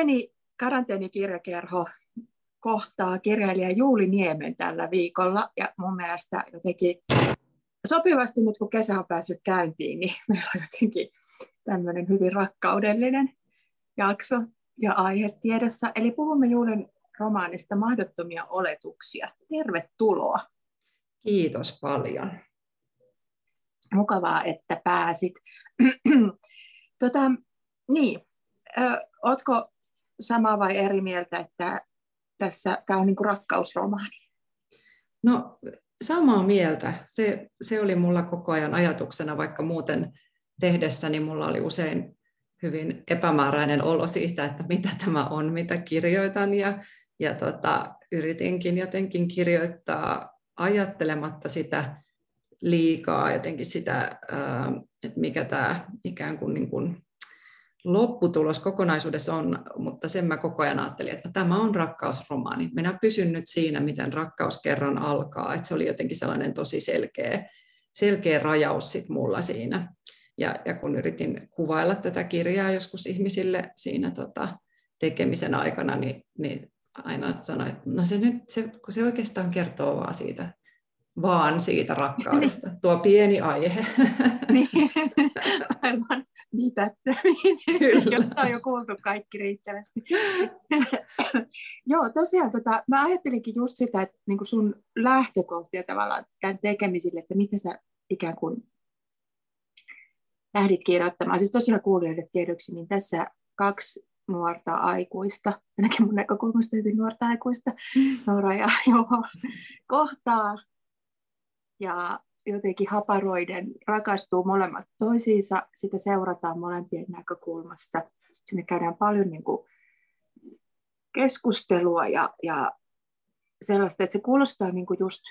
Pieni karanteenikirjakerho kohtaa kirjailija Juuli Niemen tällä viikolla. Ja mun mielestä jotenkin sopivasti nyt kun kesä on päässyt käyntiin, niin meillä on jotenkin tämmöinen hyvin rakkaudellinen jakso ja aihe tiedossa. Eli puhumme Juulin romaanista Mahdottomia oletuksia. Tervetuloa. Kiitos paljon. Mukavaa, että pääsit. tota, niin, ö, ootko samaa vai eri mieltä, että tässä tämä on niin kuin rakkausromaani? No samaa mieltä. Se, se oli mulla koko ajan ajatuksena, vaikka muuten tehdessäni mulla oli usein hyvin epämääräinen olo siitä, että mitä tämä on, mitä kirjoitan. Ja, ja tota, yritinkin jotenkin kirjoittaa ajattelematta sitä liikaa, jotenkin sitä, että mikä tämä ikään kuin, niin kuin lopputulos kokonaisuudessa on, mutta sen mä koko ajan ajattelin, että tämä on rakkausromaani. Minä pysyn nyt siinä, miten rakkaus kerran alkaa, että se oli jotenkin sellainen tosi selkeä, selkeä rajaus sit mulla siinä. Ja, ja kun yritin kuvailla tätä kirjaa joskus ihmisille siinä tota, tekemisen aikana, niin, niin aina sanoin, että no se, nyt, se, kun se oikeastaan kertoo vaan siitä vaan siitä rakkaudesta. Tuo pieni aihe. niin, aivan mitättömiin, jotta on jo kuultu kaikki riittävästi. Joo, tosiaan tota, mä ajattelinkin just sitä, että niin sun lähtökohtia tavallaan tämän tekemisille, että miten sä ikään kuin lähdit kirjoittamaan. Siis tosiaan kuulijoille tiedoksi, niin tässä kaksi nuorta aikuista, ainakin mun näkökulmasta hyvin nuorta aikuista, Noora ja Juho, kohtaa ja jotenkin haparoiden rakastuu molemmat toisiinsa, sitä seurataan molempien näkökulmasta. Sitten sinne käydään paljon niin kuin keskustelua ja, ja sellaista, että se kuulostaa niin kuin just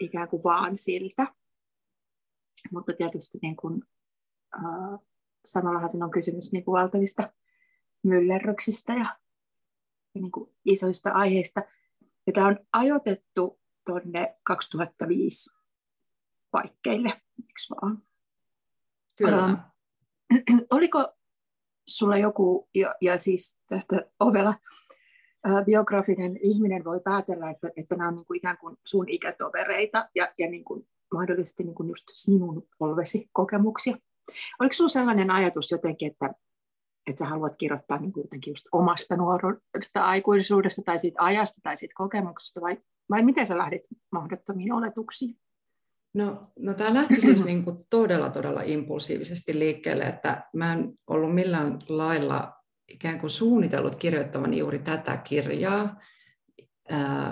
ikään kuin vaan siltä. Mutta tietysti niin kuin, äh, samallahan siinä on kysymys niin kuin valtavista myllerryksistä ja, ja niin kuin isoista aiheista. Ja tämä on ajoitettu tuonne 2005 paikkeille, eikö vaan? Kyllä. Ähm, oliko sulla joku, ja, ja siis tästä ovella äh, biografinen ihminen voi päätellä, että, että nämä on niin kuin ikään kuin sun ikätovereita ja, ja niin kuin mahdollisesti niin kuin just sinun polvesi kokemuksia. Oliko sinulla sellainen ajatus jotenkin, että, että sä haluat kirjoittaa niin kuin jotenkin just omasta nuoruudesta, aikuisuudesta tai siitä ajasta tai siitä kokemuksesta vai vai miten sä lähdit mahdottomiin oletuksiin? No, no tämä lähti siis niin kuin todella, todella impulsiivisesti liikkeelle, että mä en ollut millään lailla ikään kuin suunnitellut kirjoittavani juuri tätä kirjaa,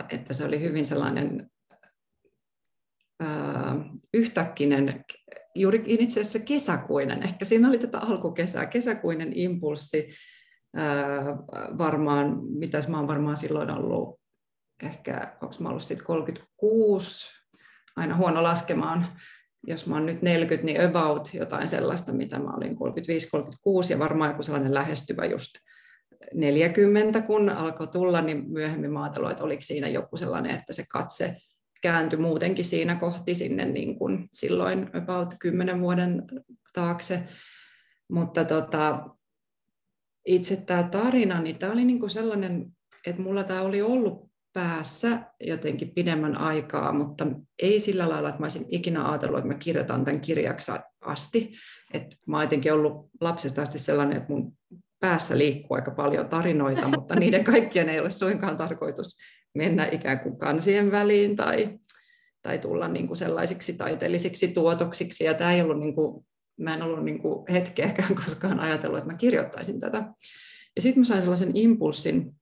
että se oli hyvin sellainen yhtäkkinen, juurikin itse asiassa kesäkuinen, ehkä siinä oli tätä alkukesää, kesäkuinen impulssi, varmaan, mitäs mä oon varmaan silloin ollut ehkä, onko mä ollut sitten 36, aina huono laskemaan, jos mä oon nyt 40, niin about jotain sellaista, mitä mä olin 35-36, ja varmaan joku sellainen lähestyvä just 40, kun alkoi tulla, niin myöhemmin mä ajattelin, että oliko siinä joku sellainen, että se katse kääntyi muutenkin siinä kohti sinne niin kuin silloin about 10 vuoden taakse. Mutta tota, itse tämä tarina, niin tämä oli niin kuin sellainen, että mulla tämä oli ollut päässä jotenkin pidemmän aikaa, mutta ei sillä lailla, että mä olisin ikinä ajatellut, että mä kirjoitan tämän kirjaksi asti. Et mä oon jotenkin ollut lapsesta asti sellainen, että mun päässä liikkuu aika paljon tarinoita, mutta niiden kaikkien ei ole suinkaan tarkoitus mennä ikään kuin kansien väliin tai, tai tulla niin kuin sellaisiksi taiteellisiksi tuotoksiksi. Ja tämä ei ollut, niin kuin, mä en ollut niin kuin hetkeäkään koskaan ajatellut, että mä kirjoittaisin tätä. Ja sitten mä sain sellaisen impulssin,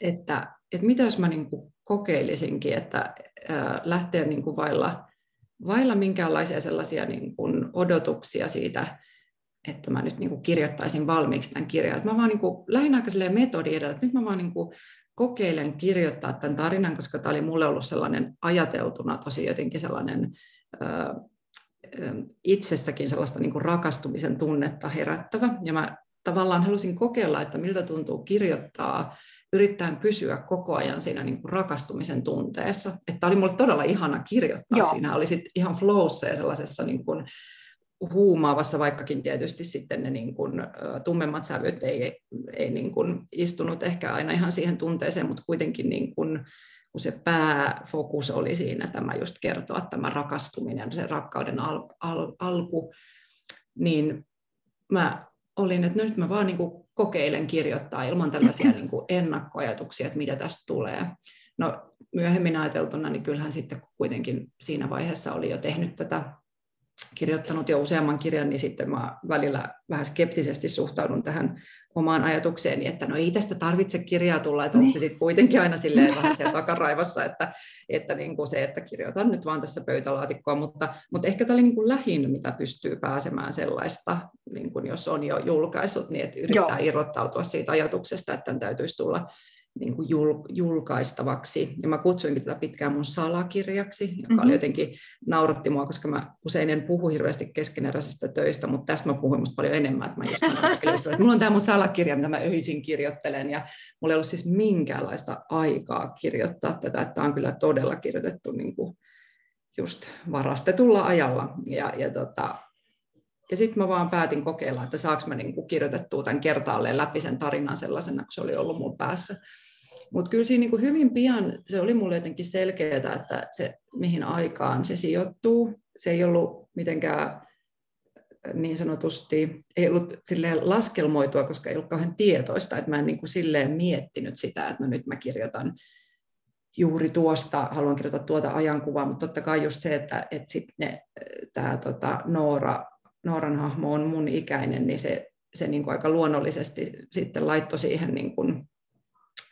että että mitä jos mä niin kuin kokeilisinkin, että lähteä niin kuin vailla, vailla minkäänlaisia sellaisia niin kuin odotuksia siitä, että mä nyt niin kuin kirjoittaisin valmiiksi tämän kirjan. Että mä vaan niin kuin, lähinnä aika metodi edellä, että nyt mä vaan niin kuin kokeilen kirjoittaa tämän tarinan, koska tämä oli mulle ollut sellainen ajateltuna tosi jotenkin sellainen ö, itsessäkin sellaista niin kuin rakastumisen tunnetta herättävä. Ja mä tavallaan halusin kokeilla, että miltä tuntuu kirjoittaa yrittäen pysyä koko ajan siinä niin kuin rakastumisen tunteessa. Että oli mulle todella ihana kirjoittaa. Joo. Siinä oli sit ihan flowssa ja sellaisessa niin kuin huumaavassa, vaikkakin tietysti sitten ne niin kuin, tummemmat sävyt ei, ei niin kuin istunut ehkä aina ihan siihen tunteeseen, mutta kuitenkin niin kuin, kun se pääfokus oli siinä tämä just kertoa tämä rakastuminen, se rakkauden al, al, alku, niin mä olin, että nyt mä vaan niin kuin kokeilen kirjoittaa ilman tällaisia niin kuin ennakkoajatuksia, että mitä tästä tulee. No myöhemmin ajateltuna, niin kyllähän sitten kuitenkin siinä vaiheessa oli jo tehnyt tätä kirjoittanut jo useamman kirjan, niin sitten mä välillä vähän skeptisesti suhtaudun tähän omaan ajatukseeni, että no ei tästä tarvitse kirjaa tulla, että niin. onko se sitten kuitenkin aina silleen vähän siellä takaraivossa, että, että niin kuin se, että kirjoitan nyt vaan tässä pöytälaatikkoa, mutta, mutta ehkä tämä oli niin kuin lähin, mitä pystyy pääsemään sellaista, niin kuin jos on jo julkaissut, niin että yrittää Joo. irrottautua siitä ajatuksesta, että tämän täytyisi tulla niin kuin jul, julkaistavaksi. Ja mä kutsuinkin tätä pitkään mun salakirjaksi, joka mm-hmm. oli jotenkin nauratti mua, koska mä usein en puhu hirveästi keskeneräisestä töistä, mutta tästä mä puhuin musta paljon enemmän. Että mä just sanoin, että mulla on tämä mun salakirja, mitä mä öisin kirjoittelen, ja mulla ei ollut siis minkäänlaista aikaa kirjoittaa tätä, että tämä on kyllä todella kirjoitettu niin kuin just varastetulla ajalla. Ja, ja tota, ja sitten mä vaan päätin kokeilla, että saanko mä niinku kirjoitettua tämän kertaalleen läpi sen tarinan sellaisena, kun se oli ollut mun päässä. Mutta kyllä siinä niinku hyvin pian se oli mulle jotenkin selkeää, että se mihin aikaan se sijoittuu. Se ei ollut mitenkään niin sanotusti, ei ollut silleen laskelmoitua, koska ei ollut kauhean tietoista, että mä en niin kuin silleen miettinyt sitä, että no nyt mä kirjoitan juuri tuosta, haluan kirjoittaa tuota ajankuvaa, mutta totta kai just se, että, että sitten tämä tota, Noora Nooran hahmo on mun ikäinen, niin se, se niin kuin aika luonnollisesti sitten laittoi siihen, niin kuin,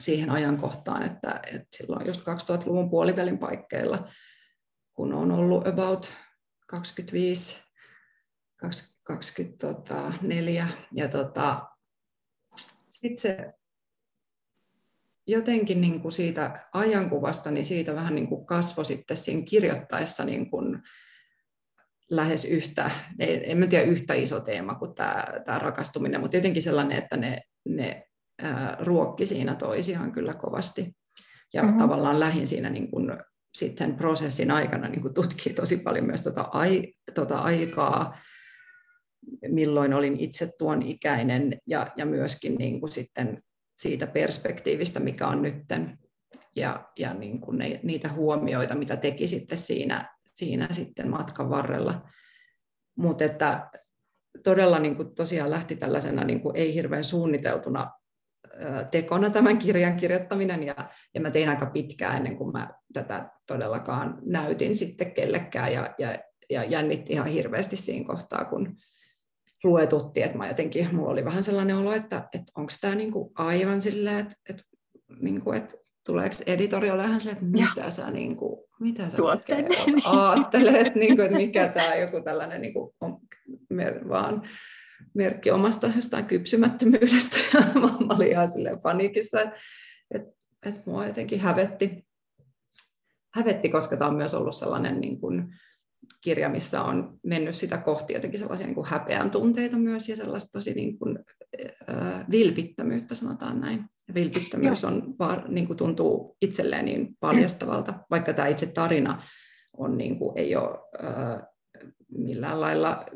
siihen ajankohtaan, että, että silloin just 2000-luvun puolivälin paikkeilla, kun on ollut about 25, 24, ja tota, sitten se jotenkin niin kuin siitä ajankuvasta, niin siitä vähän niin kuin kasvoi sitten siinä kirjoittaessa niin kuin lähes yhtä, en mä tiedä yhtä iso teema kuin tämä, tämä rakastuminen, mutta jotenkin sellainen, että ne, ne ää, ruokki siinä toisiaan kyllä kovasti. Ja mm-hmm. tavallaan lähin siinä niin kuin, sitten prosessin aikana niin kuin tutkii tosi paljon myös tota, ai, tota aikaa, milloin olin itse tuon ikäinen ja, ja myöskin niin kuin sitten siitä perspektiivistä, mikä on nytten ja, ja niin kuin ne, niitä huomioita, mitä teki sitten siinä siinä sitten matkan varrella. Mutta että todella niin kuin tosiaan lähti tällaisena niin kuin ei hirveän suunniteltuna tekona tämän kirjan kirjoittaminen ja, ja mä tein aika pitkään ennen kuin mä tätä todellakaan näytin sitten kellekään ja, ja, ja jännitti ihan hirveästi siinä kohtaa, kun luetutti, että mä jotenkin, mulla oli vähän sellainen olo, että, että onko tämä niinku aivan silleen, että, että, niinku, että tuleeko editori olemaan silleen, että mitä ja. sä, niin kuin, mitä sä ajattelet, niin kuin, että mikä tämä joku tällainen niin kuin, on mer, vaan merkki omasta jostain kypsymättömyydestä. Ja mä olin ihan silleen paniikissa, että et, et mua jotenkin hävetti, hävetti, koska tämä on myös ollut sellainen niin kuin, kirja, missä on mennyt sitä kohti jotenkin sellaisia niin kuin häpeän tunteita myös ja sellaista tosi niin kuin, äh, vilpittömyyttä, sanotaan näin. Vilpittömyys on, niin kuin tuntuu itselleen niin paljastavalta, vaikka tämä itse tarina on, niin kuin, ei ole äh, millään lailla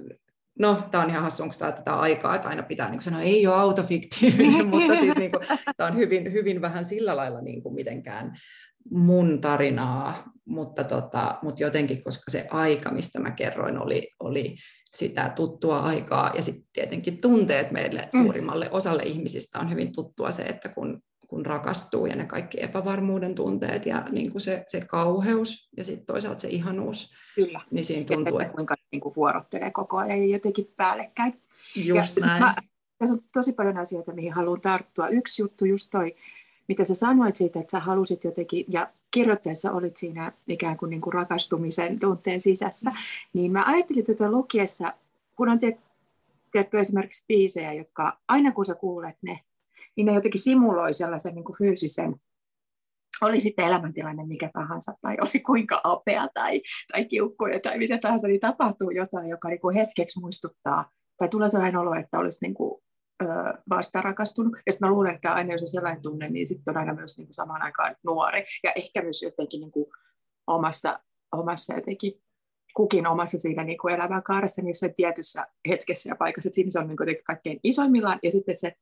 No, tämä on ihan hassu, onko tämä tätä aikaa, että aina pitää niin sanoa, ei ole autofiktiivinen, mutta siis niin kuin, tämä on hyvin, hyvin vähän sillä lailla niin kuin mitenkään mun tarinaa, mutta, tota, mutta jotenkin, koska se aika, mistä mä kerroin, oli, oli sitä tuttua aikaa ja sitten tietenkin tunteet meille mm. suurimmalle osalle ihmisistä on hyvin tuttua se, että kun, kun rakastuu ja ne kaikki epävarmuuden tunteet ja niin kuin se, se kauheus ja sitten toisaalta se ihanuus, Kyllä. niin siinä tuntuu, että... Kuinka niin kuin vuorottelee koko ajan jotenkin päällekkäin. Just ja näin. Mä, tässä on tosi paljon asioita, mihin haluan tarttua. Yksi juttu just toi, mitä sä sanoit siitä, että sä halusit jotenkin, ja kirjoitteessa olit siinä ikään kuin, niin kuin rakastumisen tunteen sisässä, niin mä ajattelin tätä lukiessa, kun on tiedätkö, esimerkiksi biisejä, jotka aina kun sä kuulet ne, niin ne jotenkin simuloi sellaisen niin kuin fyysisen, oli sitten elämäntilanne mikä tahansa, tai oli kuinka apea tai, tai kiukkuja tai mitä tahansa, niin tapahtuu jotain, joka niin kuin hetkeksi muistuttaa, tai tulee sellainen olo, että olisi niin kuin vasta rakastunut. Ja sitten mä luulen, että aina jos on sellainen tunne, niin sitten on aina myös niin kuin samaan aikaan nuori. Ja ehkä myös jotenkin niin kuin omassa, omassa jotenkin kukin omassa siinä niin kuin elämänkaaressa niin jossain tietyssä hetkessä ja paikassa, että siinä se on niin kuin kaikkein isoimmillaan, ja sitten se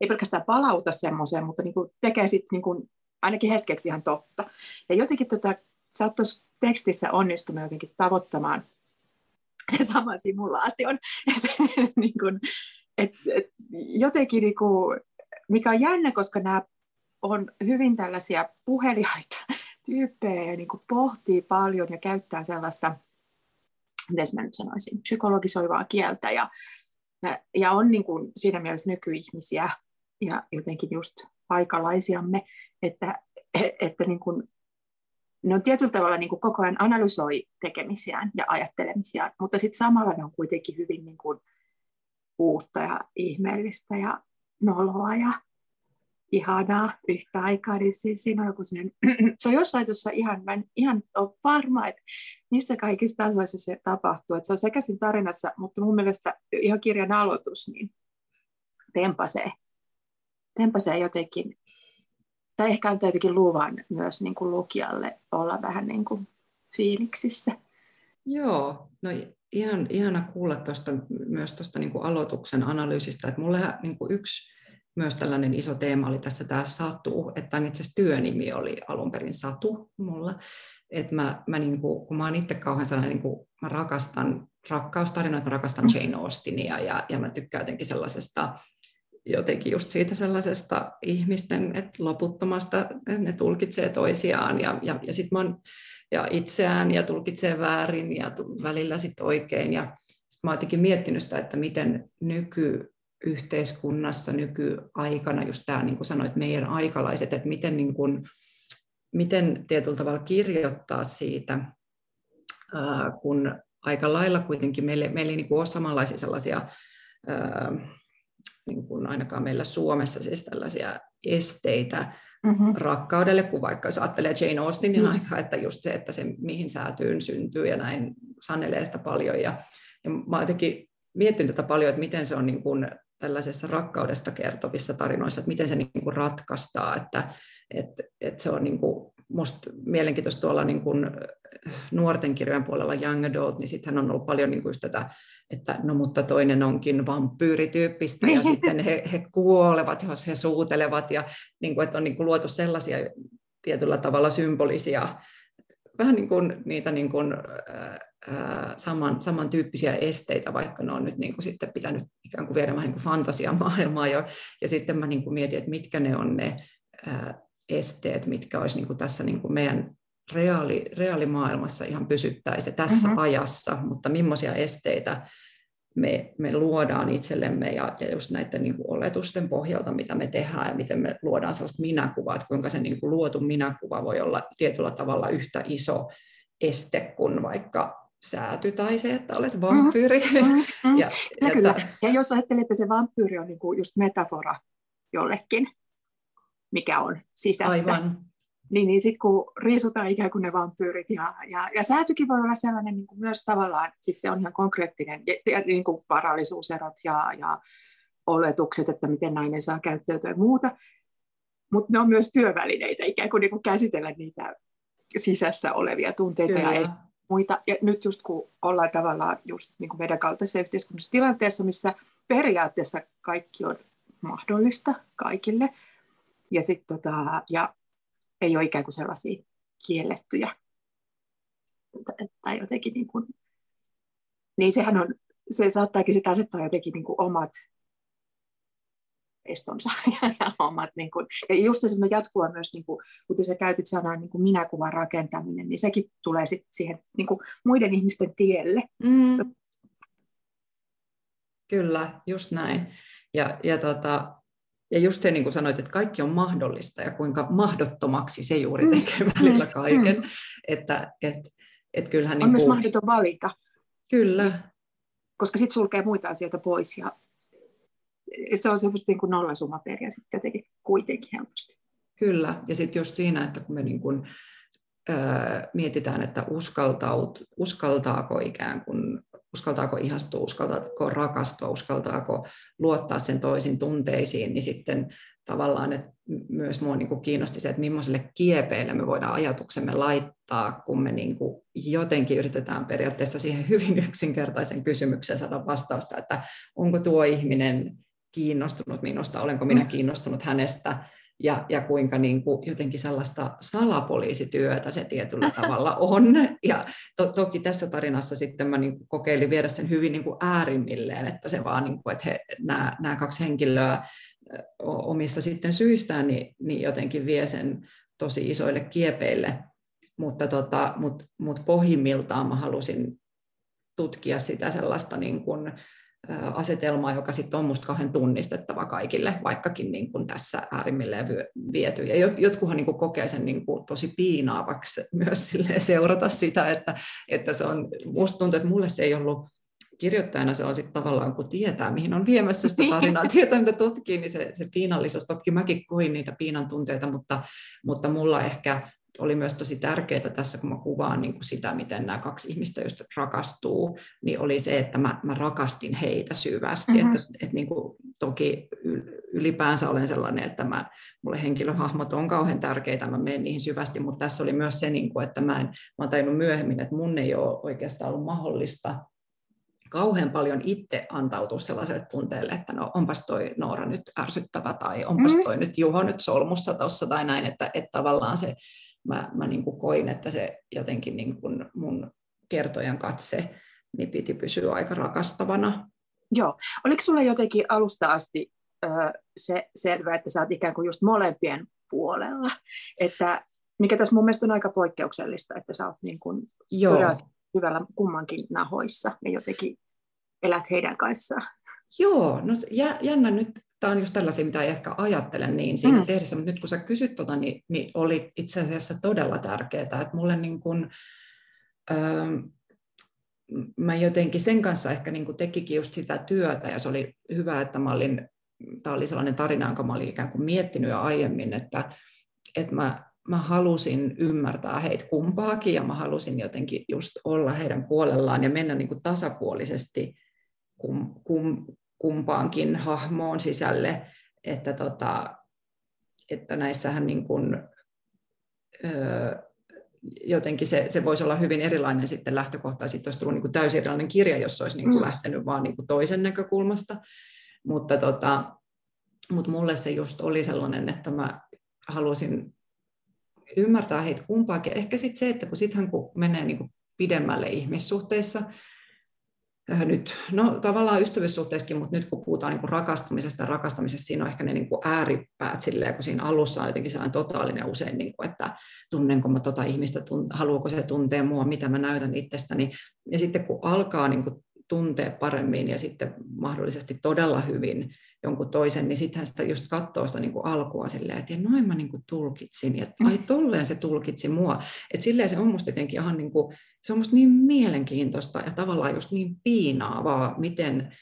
ei pelkästään palauta semmoiseen, mutta niin kuin tekee sitten niin ainakin hetkeksi ihan totta. Ja jotenkin tota, sä oot tuossa tekstissä onnistunut jotenkin tavoittamaan sen saman simulaation, että niin kuin, et, et, jotenkin niin kuin, mikä on jännä, koska nämä on hyvin tällaisia puheliaita tyyppejä ja niin kuin pohtii paljon ja käyttää sellaista, miten mä nyt sanoisin, psykologisoivaa kieltä ja, ja, ja on niin kuin siinä mielessä nykyihmisiä ja jotenkin just aikalaisiamme, että, että niin kuin, ne on tietyllä tavalla niin kuin koko ajan analysoi tekemisiään ja ajattelemisiaan, mutta sitten samalla ne on kuitenkin hyvin niin kuin uutta ja ihmeellistä ja noloa ja ihanaa yhtä aikaa, niin siis siinä on joku se on jossain tuossa ihan, mä en ihan ole varma, että missä kaikissa tasoissa se tapahtuu, että se on sekä siinä tarinassa, mutta mun mielestä ihan kirjan aloitus, niin tempasee, tempasee jotenkin, tai ehkä antaa jotenkin luvan myös niin kuin lukijalle olla vähän niin kuin fiiliksissä. Joo, no ihan, ihana kuulla tosta, myös tuosta niin aloituksen analyysistä, että mulle niin kuin yksi myös tällainen iso teema oli tässä tämä Satu, että itse asiassa työnimi oli alun perin Satu mulla. Että mä, mä niin kuin, kun mä oon itse kauhean sellainen, niin kuin, mä rakastan rakkaustarinoita, mä rakastan mm. Jane Austenia ja, ja mä tykkään jotenkin sellaisesta, jotenkin just siitä sellaisesta ihmisten, että loputtomasta ne tulkitsee toisiaan ja, ja, ja sitten mä oon, ja itseään ja tulkitsee väärin ja välillä sitten oikein. Ja sitten mä oon miettinyt sitä, että miten nyky yhteiskunnassa nykyaikana, just tämä niin kuin sanoit, meidän aikalaiset, että miten, niin kuin, miten tietyllä tavalla kirjoittaa siitä, kun aika lailla kuitenkin meille, meillä ei niin kuin ole samanlaisia sellaisia, niin kuin ainakaan meillä Suomessa siis tällaisia esteitä mm-hmm. rakkaudelle, kun vaikka jos ajattelee Jane Austenin mm. aika, että just se, että se mihin säätyyn syntyy ja näin sanelee sitä paljon. Ja, ja mä jotenkin miettinyt tätä paljon, että miten se on niin kuin tällaisessa rakkaudesta kertovissa tarinoissa, että miten se niin kuin ratkaistaan, että, että, että se on niin kuin musta mielenkiintoista tuolla niin kuin nuorten kirjojen puolella Young Adult, niin sitten on ollut paljon niin kuin just tätä, että no mutta toinen onkin vampyyrityyppistä ja sitten he, he kuolevat, jos he suutelevat ja niin kuin, että on niin kuin luotu sellaisia tietyllä tavalla symbolisia vähän niin kuin niitä niin kuin, ää, saman, samantyyppisiä esteitä, vaikka ne on nyt niin kuin sitten pitänyt ikään kuin viedä vähän niin kuin fantasiamaailmaa jo. Ja sitten mä niin kuin mietin, että mitkä ne on ne ää, esteet, mitkä olisi niin kuin tässä niin kuin meidän reaali, reaalimaailmassa ihan pysyttäisi tässä mm-hmm. ajassa, mutta millaisia esteitä me, me luodaan itsellemme ja, ja just näiden niin kuin oletusten pohjalta, mitä me tehdään ja miten me luodaan sellaista minäkuvaa, että kuinka se niin kuin luotu minäkuva voi olla tietyllä tavalla yhtä iso este kuin vaikka sääty tai se, että olet mm-hmm. vampyyri. Mm, mm, mm. ja, ja, kyllä. ja jos ajattelet, että se vampyyri on niin kuin just metafora jollekin, mikä on sisässä, Aivan niin, niin sitten kun riisutaan ikään kuin ne vampyyrit, ja, ja, ja säätykin voi olla sellainen niin kuin myös tavallaan, siis se on ihan konkreettinen, ja, ja niin kuin varallisuuserot ja, ja oletukset, että miten nainen saa käyttäytyä ja muuta, mutta ne on myös työvälineitä ikään kuin, niin kuin käsitellä niitä sisässä olevia tunteita Kyllä. ja muita. Ja nyt just kun ollaan tavallaan just niin kuin meidän kaltaisessa yhteiskunnallisessa tilanteessa, missä periaatteessa kaikki on mahdollista kaikille, ja, sit tota, ja ei ole ikään kuin sellaisia kiellettyjä. Tai jotenkin niin kuin, niin sehän on, se saattaakin sitä asettaa jotenkin niin kuin omat estonsa ja omat, niin kuin, ja just se jatkuva myös, niin kuin, kuten sä käytit sanaa niin kuin minäkuvan rakentaminen, niin sekin tulee sitten siihen niin kuin muiden ihmisten tielle. Mm. Kyllä, just näin. Ja, ja tota, ja just se, niin kuin sanoit, että kaikki on mahdollista ja kuinka mahdottomaksi se juuri mm. tekee mm. välillä kaiken. Mm. Että, et, et kyllähän on niin kuin... myös mahdoton valita. Kyllä. Koska sitten sulkee muita asioita pois ja se on semmoista niin kuin nollasumaperiä sitten jotenkin kuitenkin helposti. Kyllä, ja sitten just siinä, että kun me niin kuin, ää, mietitään, että uskaltaut, uskaltaako ikään kuin uskaltaako ihastua, uskaltaako rakastua, uskaltaako luottaa sen toisin tunteisiin, niin sitten tavallaan, että myös mua niin kuin kiinnosti se, että millaisille kiepeille me voidaan ajatuksemme laittaa, kun me niin kuin jotenkin yritetään periaatteessa siihen hyvin yksinkertaisen kysymykseen saada vastausta, että onko tuo ihminen kiinnostunut minusta, olenko minä mm. kiinnostunut hänestä, ja, ja kuinka niin kuin jotenkin sellaista salapoliisityötä se tietyllä tavalla on. Ja to, toki tässä tarinassa sitten mä niin kokeilin viedä sen hyvin niin kuin äärimmilleen, että se vaan, niin kuin, että he, nämä, nämä kaksi henkilöä omista sitten syistään, niin, niin jotenkin vie sen tosi isoille kiepeille. Mutta tota, mut, mut pohjimmiltaan mä halusin tutkia sitä sellaista niin kuin, asetelmaa, joka sitten on musta kauhean tunnistettava kaikille, vaikkakin niin kuin tässä äärimmilleen viety. Ja jotkuhan niin kuin kokee sen niin kuin tosi piinaavaksi myös seurata sitä, että, että se on, musta tuntuu, että mulle se ei ollut kirjoittajana se on sitten tavallaan, kun tietää, mihin on viemässä sitä tarinaa, tietää, mitä tutkii, niin se, se piinallisuus, toki mäkin koin niitä piinan tunteita, mutta, mutta mulla ehkä oli myös tosi tärkeää tässä, kun mä kuvaan niin kuin sitä, miten nämä kaksi ihmistä just rakastuu, niin oli se, että mä, mä rakastin heitä syvästi. Mm-hmm. Että, että niin kuin, toki ylipäänsä olen sellainen, että mä, mulle henkilöhahmot on kauhean tärkeitä, mä menen niihin syvästi, mutta tässä oli myös se, niin kuin, että mä, en, mä oon tajunnut myöhemmin, että mun ei ole oikeastaan ollut mahdollista kauhean paljon itse antautua sellaiselle tunteelle, että no onpas toi Noora nyt ärsyttävä tai onpas mm-hmm. toi nyt Juho nyt solmussa tuossa tai näin, että, että tavallaan se mä, mä niin kuin koin, että se jotenkin niin kuin mun kertojan katse niin piti pysyä aika rakastavana. Joo. Oliko sulla jotenkin alusta asti ö, se selvä, että sä oot ikään kuin just molempien puolella? Että, mikä tässä mun mielestä on aika poikkeuksellista, että sä oot niin kuin Joo. hyvällä kummankin nahoissa ja jotenkin elät heidän kanssaan. Joo, no jännä nyt tämä on just tällaisia, mitä ei ehkä ajattele niin siinä mm. tehdessä, mutta nyt kun sä kysyt tota, niin, niin oli itse asiassa todella tärkeää, että mulle niin kun, öö, mä jotenkin sen kanssa ehkä niin tekikin just sitä työtä, ja se oli hyvä, että mä olin, tämä oli sellainen tarina, jonka mä olin ikään kuin miettinyt jo aiemmin, että, että mä, mä halusin ymmärtää heitä kumpaakin, ja mä halusin jotenkin just olla heidän puolellaan ja mennä niin kuin tasapuolisesti kum, kum, kumpaankin hahmoon sisälle, että, tota, että näissähän niin kuin, öö, jotenkin se, se voisi olla hyvin erilainen sitten lähtökohta, sitten olisi tullut niin kuin täysin erilainen kirja, jos olisi niin kuin mm. lähtenyt vaan niin kuin toisen näkökulmasta, mutta, tota, mutta mulle se just oli sellainen, että mä halusin ymmärtää heitä kumpaakin. Ehkä sitten se, että kun sittenhän kun menee niin kuin pidemmälle ihmissuhteissa, nyt, no tavallaan ystävyyssuhteissakin, mutta nyt kun puhutaan niin kuin rakastumisesta rakastamisesta, siinä on ehkä ne niin kuin ääripäät silleen, kun siinä alussa on jotenkin sellainen totaalinen usein, niin kuin, että tunnenko mä tota ihmistä, haluuko se tuntea mua, mitä mä näytän itsestäni. Ja sitten kun alkaa niin kuin tuntee paremmin ja sitten mahdollisesti todella hyvin jonkun toisen, niin sittenhän sitä just katsoo sitä niin kuin alkua silleen, että noin mä niin kuin tulkitsin, ja ai tolleen se tulkitsi mua. Että silleen se on musta jotenkin ihan niin kuin, se on musta niin mielenkiintoista ja tavallaan just niin piinaavaa, miten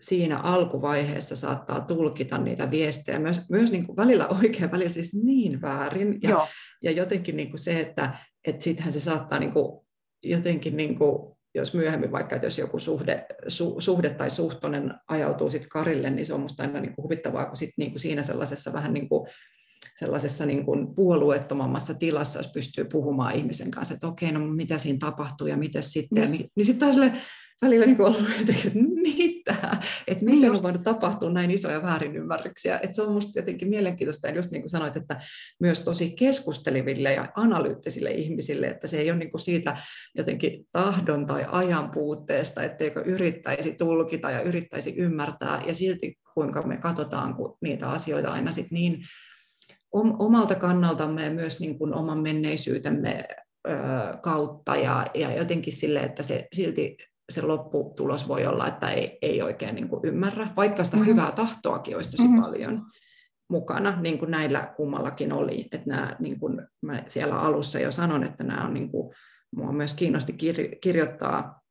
siinä alkuvaiheessa saattaa tulkita niitä viestejä myös, myös niin kuin välillä oikein, välillä siis niin väärin. Ja, ja jotenkin niin kuin se, että, että sittenhän se saattaa niin kuin jotenkin niin kuin jos myöhemmin vaikka, että jos joku suhde, su, suhde tai suhtonen ajautuu sit karille, niin se on minusta aina niin kuin huvittavaa, kun sit niin kuin siinä sellaisessa vähän niin kuin, sellaisessa niin kuin puolueettomammassa tilassa, jos pystyy puhumaan ihmisen kanssa, että okei, no mitä siinä tapahtuu ja miten sitten, niin, niin sitten taas välillä niin ollut jotenkin, että mitä, että miten on voinut tapahtua näin isoja väärinymmärryksiä. Että se on minusta jotenkin mielenkiintoista, ja just niin kuin sanoit, että myös tosi keskusteleville ja analyyttisille ihmisille, että se ei ole niin kuin siitä jotenkin tahdon tai ajan puutteesta, etteikö yrittäisi tulkita ja yrittäisi ymmärtää, ja silti kuinka me katsotaan niitä asioita aina sit niin omalta kannaltamme ja myös niin kuin oman menneisyytemme kautta ja, ja jotenkin sille, että se silti se lopputulos voi olla, että ei, ei oikein niin kuin ymmärrä, vaikka sitä mm-hmm. hyvää tahtoakin olisi tosi mm-hmm. paljon mukana, niin kuin näillä kummallakin oli. Että nämä, niin kuin mä siellä alussa jo sanon, että nämä on, niin kuin, mua myös kiinnosti kirjoittaa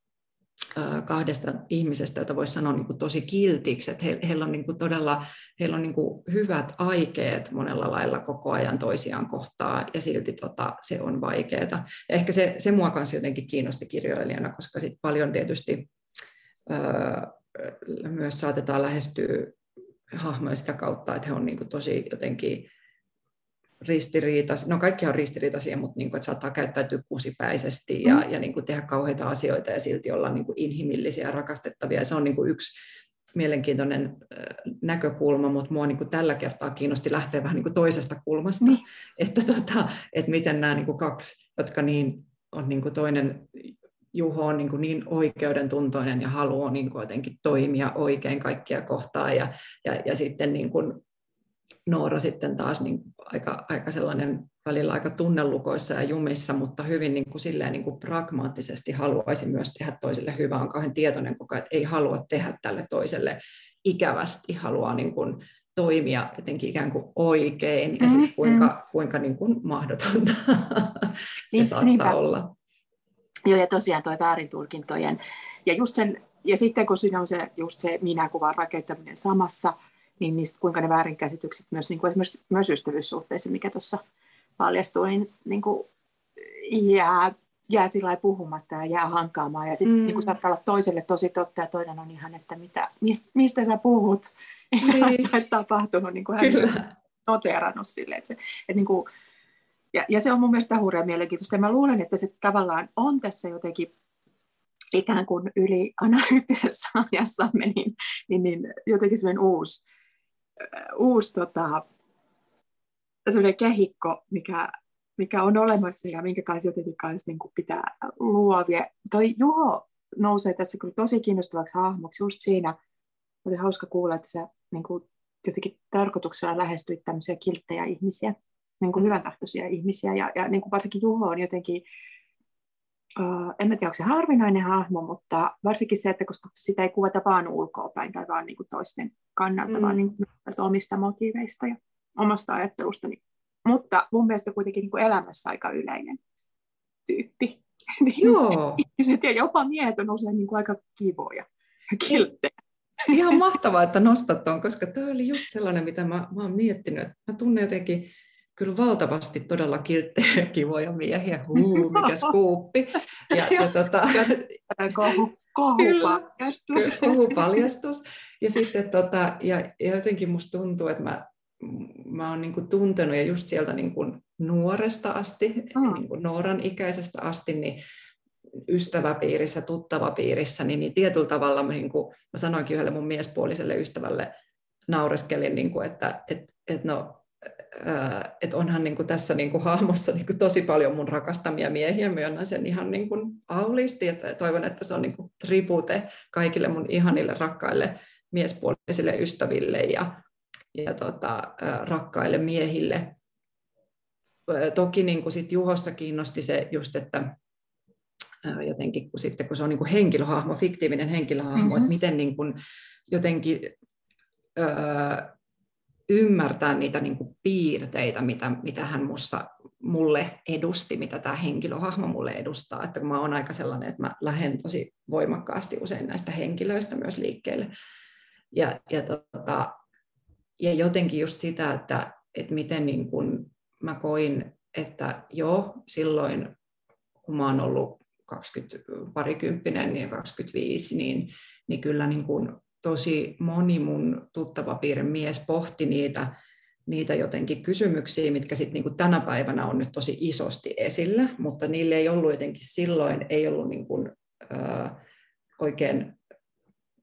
kahdesta ihmisestä, jota voisi sanoa niin kuin tosi kiltiksi, että he, heillä on niin kuin todella heillä on niin kuin hyvät aikeet monella lailla koko ajan toisiaan kohtaa, ja silti tota, se on vaikeaa. Ehkä se, se mua kanssa jotenkin kiinnosti kirjoilijana, koska sit paljon tietysti öö, myös saatetaan lähestyä hahmoja sitä kautta, että he on niin kuin tosi jotenkin ristiriitaisia, no kaikki on ristiriitaisia, mutta niin kuin, että saattaa käyttäytyä kusipäisesti ja, mm. ja niin kuin tehdä kauheita asioita ja silti olla niin kuin inhimillisiä ja rakastettavia. Ja se on niin kuin yksi mielenkiintoinen näkökulma, mutta mua niin kuin tällä kertaa kiinnosti lähteä vähän niin kuin toisesta kulmasta, niin. että, tota, että miten nämä niin kuin kaksi, jotka niin, on niin kuin toinen Juho on niin, kuin niin oikeudentuntoinen ja haluaa niin kuin jotenkin toimia oikein kaikkia kohtaa ja, ja, ja sitten niin kuin Noora sitten taas niin aika, aika sellainen välillä aika tunnelukoissa ja jumissa, mutta hyvin niin kuin silleen niin kuin pragmaattisesti haluaisi myös tehdä toiselle hyvää, on kauhean tietoinen koko ajan, että ei halua tehdä tälle toiselle ikävästi, haluaa niin kuin toimia jotenkin ikään kuin oikein, ja sitten mm, kuinka, kuinka niin kuin mahdotonta se niin, saattaa niinpä. olla. Joo, ja tosiaan tuo väärintulkintojen, ja just sen, ja sitten kun siinä on se, just se minäkuvan rakentaminen samassa, niin niistä, kuinka ne väärinkäsitykset myös, niin kuin esimerkiksi myös ystävyyssuhteissa, mikä tuossa paljastui, niin, niin kuin jää, jää sillä puhumatta ja jää hankaamaan. Ja sitten mm. niin saattaa olla toiselle tosi totta ja toinen on ihan, että mitä, mistä, mistä sä puhut? Ei niin. olisi tapahtunut, niin kuin hän Kyllä. noteerannut sille. Että se, että niin kuin, ja, ja se on mun mielestä hurja mielenkiintoista. Ja mä luulen, että se tavallaan on tässä jotenkin ikään kuin yli analyyttisessä ajassamme, niin, niin, niin jotenkin sellainen uusi, uusi tota, kehikko, mikä, mikä on olemassa ja minkä kanssa jotenkin kanssa niin kuin pitää luovia. Toi Juho nousee tässä kyllä tosi kiinnostavaksi hahmoksi just siinä. Oli hauska kuulla, että sä niin kuin jotenkin tarkoituksella lähestyit tämmöisiä kilttejä ihmisiä, niin kuin hyvän tahtoisia ihmisiä. Ja, ja niin kuin varsinkin Juho on jotenkin, uh, en mä tiedä onko se harvinainen hahmo, mutta varsinkin se, että koska sitä ei kuvata vaan ulkoapäin tai vaan niin kuin toisten kannalta, mm. vaan niin kuin omista motiiveista ja omasta ajattelustani. Mutta mun mielestä kuitenkin niin kuin elämässä aika yleinen tyyppi. Joo. Ihmiset ja jopa miehet on usein niin kuin aika kivoja kilttejä. Ihan mahtavaa, että nostat tuon, koska tämä oli just sellainen, mitä mä, mä oon miettinyt. Mä tunnen jotenkin kyllä valtavasti todella kilttejä kivoja miehiä. Huu, mikä skuuppi. Ja, ja, tota, kohu, kohupaljastus. Kohupaljastus. Ja sitten tota, ja, ja jotenkin musta tuntuu, että mä mä oon niin tuntenut ja just sieltä niin kuin nuoresta asti, mm. niin kuin Nooran ikäisestä asti, niin ystäväpiirissä, tuttavapiirissä, niin, niin tietyllä tavalla niin kuin, mä sanoinkin yhdelle mun miespuoliselle ystävälle, naureskelin, niin kuin, että et, et no, että onhan niin kuin tässä niin kuin hahmossa niin kuin tosi paljon mun rakastamia miehiä, myönnän sen ihan niin kuin aulisti, että toivon, että se on niin kuin tribute kaikille mun ihanille rakkaille miespuolisille ystäville ja ja tota, rakkaille miehille. Toki niin kuin sit Juhossa kiinnosti se just, että jotenkin kun, sitten, kun se on niin kuin henkilöhahmo, fiktiivinen henkilöhahmo, mm-hmm. että miten niin kuin jotenkin öö, ymmärtää niitä niin kuin piirteitä, mitä, mitä hän mussa, mulle edusti, mitä tämä henkilöhahmo mulle edustaa. Että kun mä oon aika sellainen, että mä lähden tosi voimakkaasti usein näistä henkilöistä myös liikkeelle. Ja, ja tota, ja jotenkin just sitä, että, että miten niin kuin mä koin, että joo, silloin kun mä oon ollut 20, parikymppinen ja 25, niin, niin kyllä niin kuin tosi moni mun tuttavapiirin mies pohti niitä, niitä jotenkin kysymyksiä, mitkä sitten niin tänä päivänä on nyt tosi isosti esillä, mutta niille ei ollut jotenkin silloin, ei ollut niin kuin, ö, oikein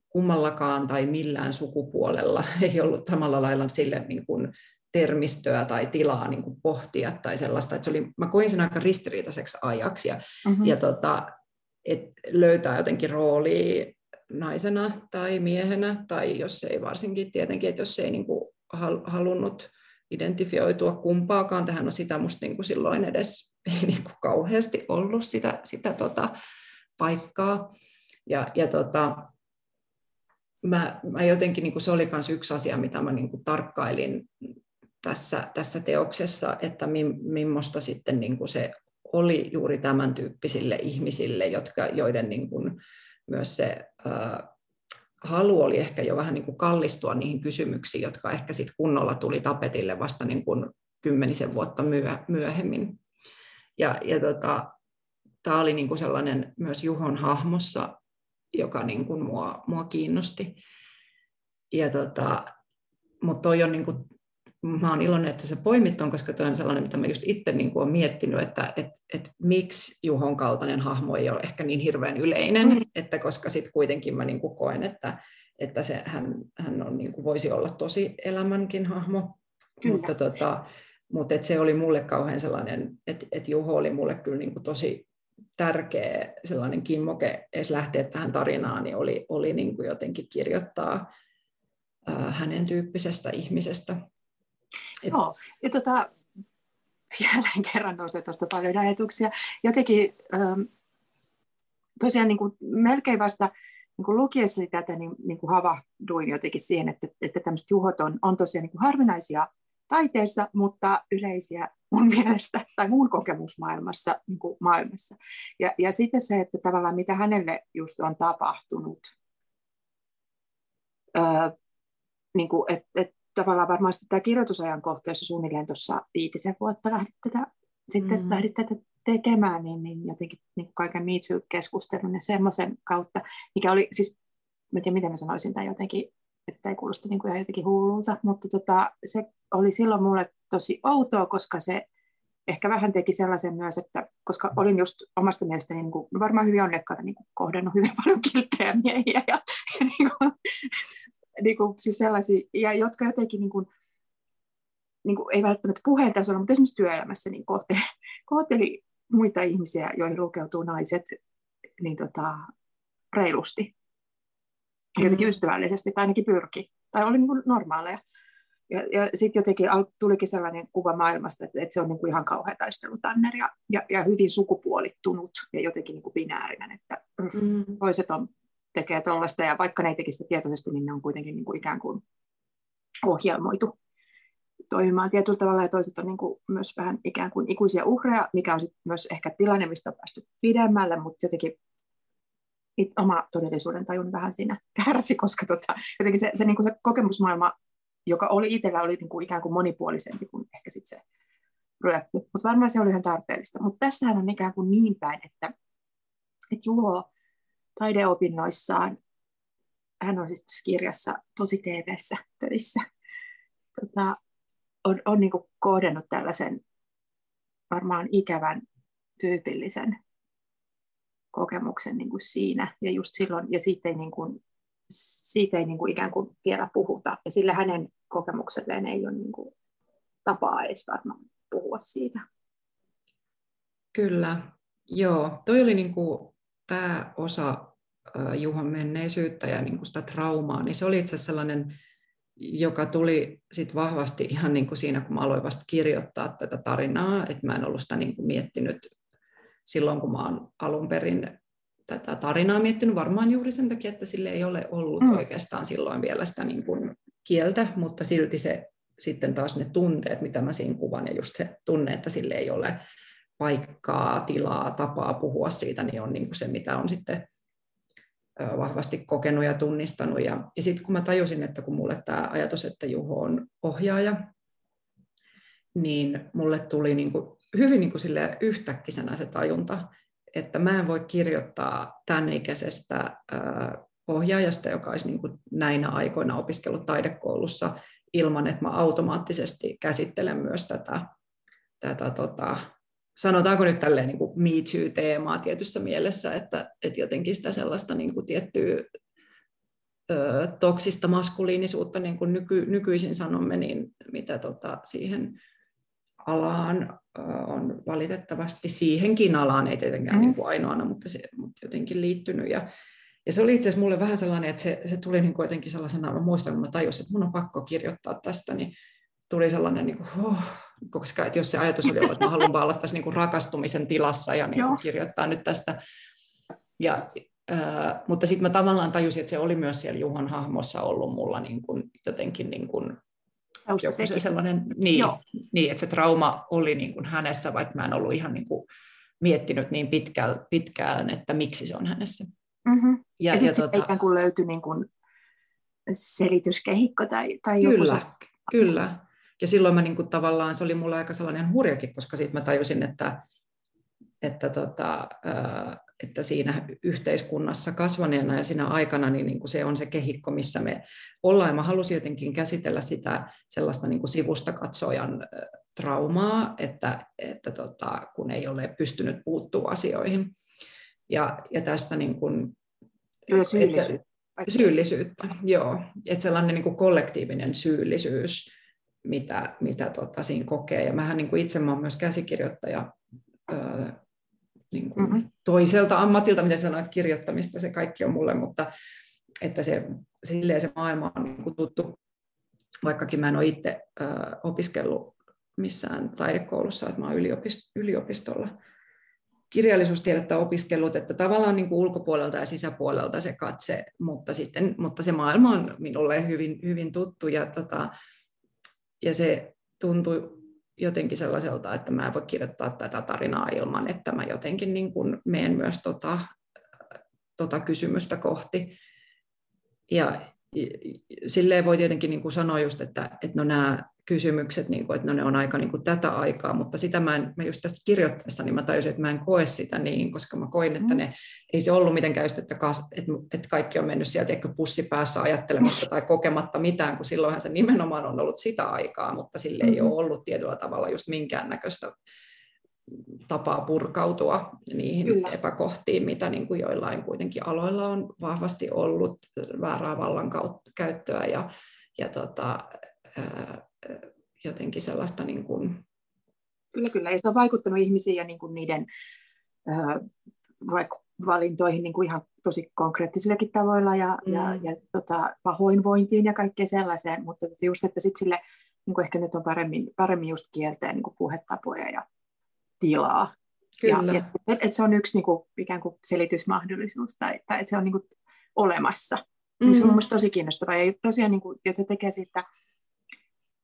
kummallakaan tai millään sukupuolella ei ollut samalla lailla sille niin kuin termistöä tai tilaa niin kuin pohtia tai sellaista. Että se oli, mä koin sen aika ristiriitaiseksi ajaksi ja, mm-hmm. ja tota, et löytää jotenkin roolia naisena tai miehenä tai jos ei varsinkin tietenkin, että jos ei niin kuin halunnut identifioitua kumpaakaan, tähän on sitä musta niin kuin silloin edes ei niin kuin kauheasti ollut sitä, sitä tota, paikkaa. Ja, ja tota, mä, mä jotenkin, niin kuin se oli myös yksi asia, mitä mä niin kuin tarkkailin tässä, tässä teoksessa, että mi, millaista sitten niin kuin se oli juuri tämän tyyppisille ihmisille, jotka, joiden niin kuin myös se ää, halu oli ehkä jo vähän niin kuin kallistua niihin kysymyksiin, jotka ehkä sitten kunnolla tuli tapetille vasta niin kuin kymmenisen vuotta myö, myöhemmin. Ja, ja tota, tämä oli niin kuin sellainen myös Juhon hahmossa joka niin kuin mua, mua kiinnosti. Ja tota, mutta toi on niin kuin, mä oon iloinen, että sä poimit ton, koska toi on sellainen, mitä mä just itse niin kuin olen miettinyt, että et, et miksi Juhon kaltainen hahmo ei ole ehkä niin hirveän yleinen, mm. että koska sitten kuitenkin mä niin kuin koen, että, että se, hän, hän on, niin kuin voisi olla tosi elämänkin hahmo, Kyllä. mutta, tota, mutta et se oli mulle kauhean sellainen, että et Juho oli mulle kyllä niin kuin tosi tärkeä sellainen kimmoke edes lähteä tähän tarinaan, niin oli, oli niin kuin jotenkin kirjoittaa hänen tyyppisestä ihmisestä. Et... Joo, ja tota, jälleen kerran nousee tuosta paljon ajatuksia. Jotenkin ähm, tosiaan niin kuin melkein vasta niin kuin lukiessa tätä niin, niin kuin havahduin jotenkin siihen, että, että tämmöiset juhot on, on tosiaan niin kuin harvinaisia taiteessa, mutta yleisiä mun mielestä tai mun kokemusmaailmassa niin kuin maailmassa. Ja, ja sitten se, että tavallaan mitä hänelle just on tapahtunut, öö, niin kuin, että, että tavallaan varmaan tämä kirjoitusajan kohteessa suunnilleen tuossa viitisen vuotta lähdit tätä, sitten mm. lähdit tätä tekemään, niin, niin jotenkin niin kaiken Me Too-keskustelun ja semmoisen kautta, mikä oli siis, mä tiedän miten mä sanoisin tämän jotenkin, että ei kuulosta niin kuin ihan jotenkin hullulta, mutta tota, se oli silloin mulle tosi outoa, koska se ehkä vähän teki sellaisen myös, että koska olin just omasta mielestäni niin kuin, varmaan hyvin onnekkaana niin kuin, kohdannut hyvin paljon kilttejä miehiä ja, ja niin kuin, niin kuin, siis sellaisia, ja jotka jotenkin niin kuin, niin kuin, ei välttämättä puheen tasolla, mutta esimerkiksi työelämässä niin kohteli, kohteli muita ihmisiä, joihin lukeutuu naiset, niin tota, reilusti. Jotenkin mm. ystävällisesti, tai ainakin pyrki. Tai oli niin kuin normaaleja. Ja, ja sitten jotenkin tulikin sellainen kuva maailmasta, että, että se on niin kuin ihan kauhea taistelutanner ja, ja, ja hyvin sukupuolittunut ja jotenkin niin kuin binäärinen, että mm. toiset on, tekee tuollaista ja vaikka ne ei tekisi sitä tietoisesti, niin ne on kuitenkin niin kuin ikään kuin ohjelmoitu toimimaan tietyllä tavalla ja toiset on niin kuin myös vähän ikään kuin ikuisia uhreja, mikä on sitten myös ehkä tilanne, mistä on päästy pidemmälle, mutta jotenkin it, oma todellisuuden tajun vähän siinä kärsi, koska tota, jotenkin se, se, niin kuin se kokemusmaailma, joka oli itsellä, oli niin kuin ikään kuin monipuolisempi kuin ehkä sitten se projekti. Mutta varmaan se oli ihan tarpeellista. Mutta tässähän on ikään kuin niin päin, että, että Juho taideopinnoissaan, hän on siis tässä kirjassa tosi TV-ssä töissä, tota, on, on niin kohdannut tällaisen varmaan ikävän tyypillisen kokemuksen niin kuin siinä. Ja just silloin, ja siitä ei, niin kuin, siitä ei niin kuin ikään kuin vielä puhuta. Ja sillä hänen kokemukselleen ei ole niin kuin tapaa edes varmaan puhua siitä. Kyllä, joo. Toi oli niin kuin, tämä osa Juhon menneisyyttä ja niin kuin sitä traumaa, niin se oli itse sellainen joka tuli sit vahvasti ihan niin kuin siinä, kun mä aloin vasta kirjoittaa tätä tarinaa, että mä en ollut sitä niin kuin miettinyt silloin, kun mä oon alun perin tätä tarinaa miettinyt, varmaan juuri sen takia, että sille ei ole ollut mm. oikeastaan silloin vielä sitä niin kuin kieltä, mutta silti se sitten taas ne tunteet, mitä mä siinä kuvan, ja just se tunne, että sille ei ole paikkaa, tilaa, tapaa puhua siitä, niin on niin kuin se, mitä on sitten vahvasti kokenut ja tunnistanut. Ja, ja sitten kun mä tajusin, että kun mulle tämä ajatus, että Juho on ohjaaja, niin mulle tuli niin kuin hyvin niin kuin sille yhtäkkisenä se tajunta, että mä en voi kirjoittaa tämän ikäisestä ohjaajasta, joka olisi niin kuin näinä aikoina opiskellut taidekoulussa, ilman että mä automaattisesti käsittelen myös tätä, tätä tota, sanotaanko nyt tälleen niin kuin Me Too-teemaa tietyssä mielessä, että, että jotenkin sitä sellaista niin kuin tiettyä ö, toksista maskuliinisuutta, niin kuin nyky, nykyisin sanomme, niin mitä tota, siihen alaan ö, on valitettavasti, siihenkin alaan, ei tietenkään mm. niin kuin ainoana, mutta, se, mutta jotenkin liittynyt. Ja, ja se oli itse asiassa mulle vähän sellainen, että se, se tuli niin kuin jotenkin sellaisena, mä muistan, kun mä tajusin, että mun on pakko kirjoittaa tästä, niin tuli sellainen, niin kuin, oh, koska että jos se ajatus oli ollut, että mä haluan olla tässä niin kuin rakastumisen tilassa ja niin kuin kirjoittaa nyt tästä. Ja, äh, mutta sitten mä tavallaan tajusin, että se oli myös siellä Juhon hahmossa ollut mulla niin kuin, jotenkin niin kuin, joku se sellainen, niin, niin, että se trauma oli niin kuin hänessä, vaikka mä en ollut ihan niin kuin miettinyt niin pitkään, pitkään, että miksi se on hänessä. Mm-hmm. Ja, ja sitten tota, ikään kuin löytyi niin kuin selityskehikko tai, tai kyllä, joku se... Kyllä, ja silloin mä niin kuin, tavallaan, se oli mulle aika sellainen hurjakin, koska siitä mä tajusin, että, että tota, että siinä yhteiskunnassa kasvaneena ja siinä aikana niin, niin kuin se on se kehikko, missä me ollaan. Ja mä halusin jotenkin käsitellä sitä sellaista niin kuin sivusta katsojan traumaa, että, että tota, kun ei ole pystynyt puuttua asioihin. Ja, ja tästä niin kuin, syyllisyyttä. syyllisyyttä, joo. Että sellainen niin kuin kollektiivinen syyllisyys, mitä, mitä tota, siinä kokee. Ja mähän niin kuin itse mä olen myös käsikirjoittaja öö, niin kuin mm-hmm. toiselta ammatilta, mitä sanoit, kirjoittamista, se kaikki on mulle, mutta että se, silleen se maailma on niin kuin tuttu, vaikkakin mä en ole itse ö, opiskellut missään taidekoulussa, että mä olen yliopist- yliopistolla kirjallisuustiedettä opiskellut, että tavallaan niin kuin ulkopuolelta ja sisäpuolelta se katse, mutta, sitten, mutta se maailma on minulle hyvin, hyvin tuttu ja, tota, ja se tuntui jotenkin sellaiselta, että mä en voi kirjoittaa tätä tarinaa ilman, että mä jotenkin niin kuin menen myös tota, tota kysymystä kohti. Ja silleen voi tietenkin niin kuin sanoa just, että, että no nämä kysymykset, niin kuin, että no ne on aika niin kuin tätä aikaa, mutta sitä mä, en, mä just tästä kirjoittaessa, niin mä tajusin, että mä en koe sitä niin, koska mä koin, että ne, ei se ollut mitenkään just, että, kas, että, että kaikki on mennyt sieltä ehkä pussi päässä ajattelematta tai kokematta mitään, kun silloinhan se nimenomaan on ollut sitä aikaa, mutta sille ei mm-hmm. ole ollut tietyllä tavalla just minkäännäköistä tapaa purkautua niihin Kyllä. epäkohtiin, mitä niin kuin joillain kuitenkin aloilla on vahvasti ollut väärää vallan käyttöä ja, ja tota, jotenkin sellaista niin kuin... Kyllä, kyllä. Ja se on vaikuttanut ihmisiin ja niin kuin niiden vaikka valintoihin niin kuin ihan tosi konkreettisillakin tavoilla ja, mm. ja, ja tota, pahoinvointiin ja kaikkeen sellaiseen, mutta just, että sitten sille niin kuin ehkä nyt on paremmin, paremmin just kielteen niin kuin puhetapoja ja tilaa. Kyllä. Ja, et, et se on yksi niin kuin, ikään kuin selitysmahdollisuus tai, tai että se on niin kuin, olemassa. Mm. Se on mielestäni tosi kiinnostavaa ja tosiaan niin kuin, ja se tekee siitä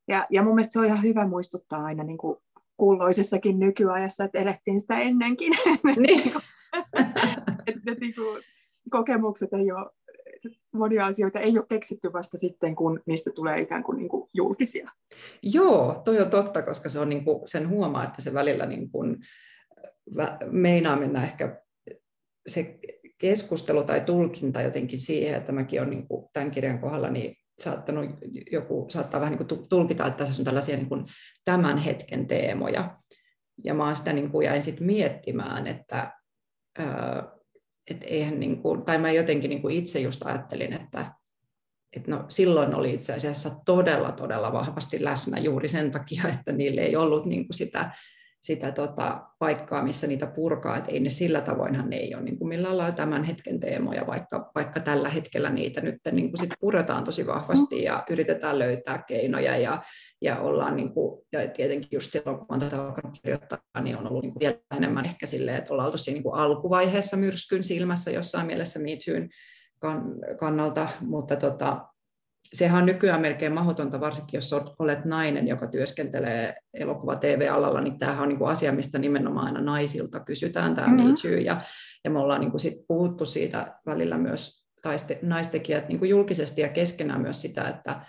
ja, ja mun mielestä se on ihan hyvä muistuttaa aina niin kuin kulloisessakin nykyajassa, että elettiin sitä ennenkin. Niin. että niin kuin, kokemukset ei ole, monia asioita ei ole keksitty vasta sitten, kun niistä tulee ikään kuin, niin kuin julkisia. Joo, toi on totta, koska se on niin kuin, sen huomaa, että se välillä niin kuin, meinaa mennä ehkä se keskustelu tai tulkinta jotenkin siihen, että mäkin olen niin kuin tämän kirjan kohdalla niin saattanut joku saattaa vähän niin kuin tulkita, että tässä on tällaisia niin kuin tämän hetken teemoja. Ja mä sitä niin kuin jäin sitten miettimään, että, että eihän niin kuin, tai mä jotenkin niin kuin itse just ajattelin, että, että no, silloin oli itse asiassa todella, todella vahvasti läsnä juuri sen takia, että niille ei ollut niin kuin sitä sitä tota, paikkaa, missä niitä purkaa, että ei ne sillä tavoinhan ne ei ole niin kuin millään lailla tämän hetken teemoja, vaikka, vaikka tällä hetkellä niitä nyt niin kuin sit puretaan tosi vahvasti ja yritetään löytää keinoja ja, ja ollaan, niin kuin, ja tietenkin just silloin, kun on tätä alkanut kirjoittaa, niin on ollut niin kuin vielä enemmän ehkä silleen, että ollaan oltu siinä niin kuin alkuvaiheessa myrskyn silmässä jossain mielessä Me kannalta, mutta tota, sehän on nykyään melkein mahdotonta, varsinkin jos olet nainen, joka työskentelee elokuva TV-alalla, niin tämähän on niin kuin asia, mistä nimenomaan aina naisilta kysytään tämä mm-hmm. ja, ja me ollaan niin kuin sit puhuttu siitä välillä myös taiste, naistekijät niin kuin julkisesti ja keskenään myös sitä, että,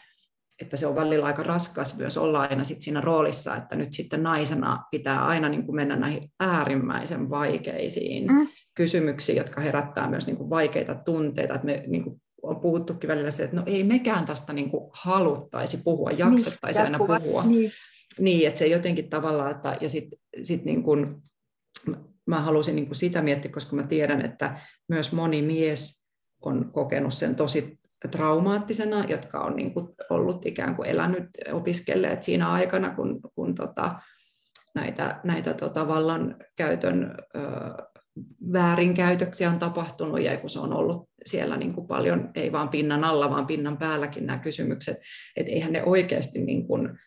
että se on välillä aika raskas myös olla aina sit siinä roolissa, että nyt sitten naisena pitää aina niin kuin mennä näihin äärimmäisen vaikeisiin mm. kysymyksiin, jotka herättää myös niin kuin vaikeita tunteita, että me niin kuin on puhuttukin välillä se, että no ei mekään tästä niin kuin haluttaisi puhua, niin, jaksettaisi niin, aina puhua. Niin. niin, että se jotenkin tavallaan, että, ja sitten sit niin kuin, mä halusin niin kuin sitä miettiä, koska mä tiedän, että myös moni mies on kokenut sen tosi traumaattisena, jotka on niin kuin ollut ikään kuin elänyt, opiskelleet siinä aikana, kun, kun tota, näitä, näitä tota vallan käytön ö, väärinkäytöksiä on tapahtunut ja kun se on ollut siellä niin kuin paljon, ei vaan pinnan alla, vaan pinnan päälläkin nämä kysymykset, että eihän ne oikeasti niin kuin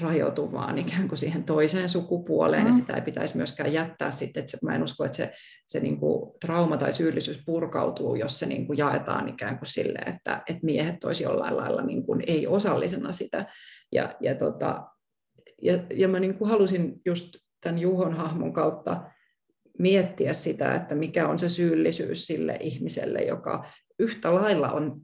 rajoitu vaan ikään kuin siihen toiseen sukupuoleen, mm. ja sitä ei pitäisi myöskään jättää sitten, että se, mä en usko, että se, se niin kuin trauma tai syyllisyys purkautuu, jos se niin kuin jaetaan ikään kuin sille, että, että miehet olisi jollain lailla niin kuin ei osallisena sitä, ja, ja, tota, ja, ja mä niin kuin halusin just tämän Juhon hahmon kautta miettiä sitä, että mikä on se syyllisyys sille ihmiselle, joka yhtä lailla on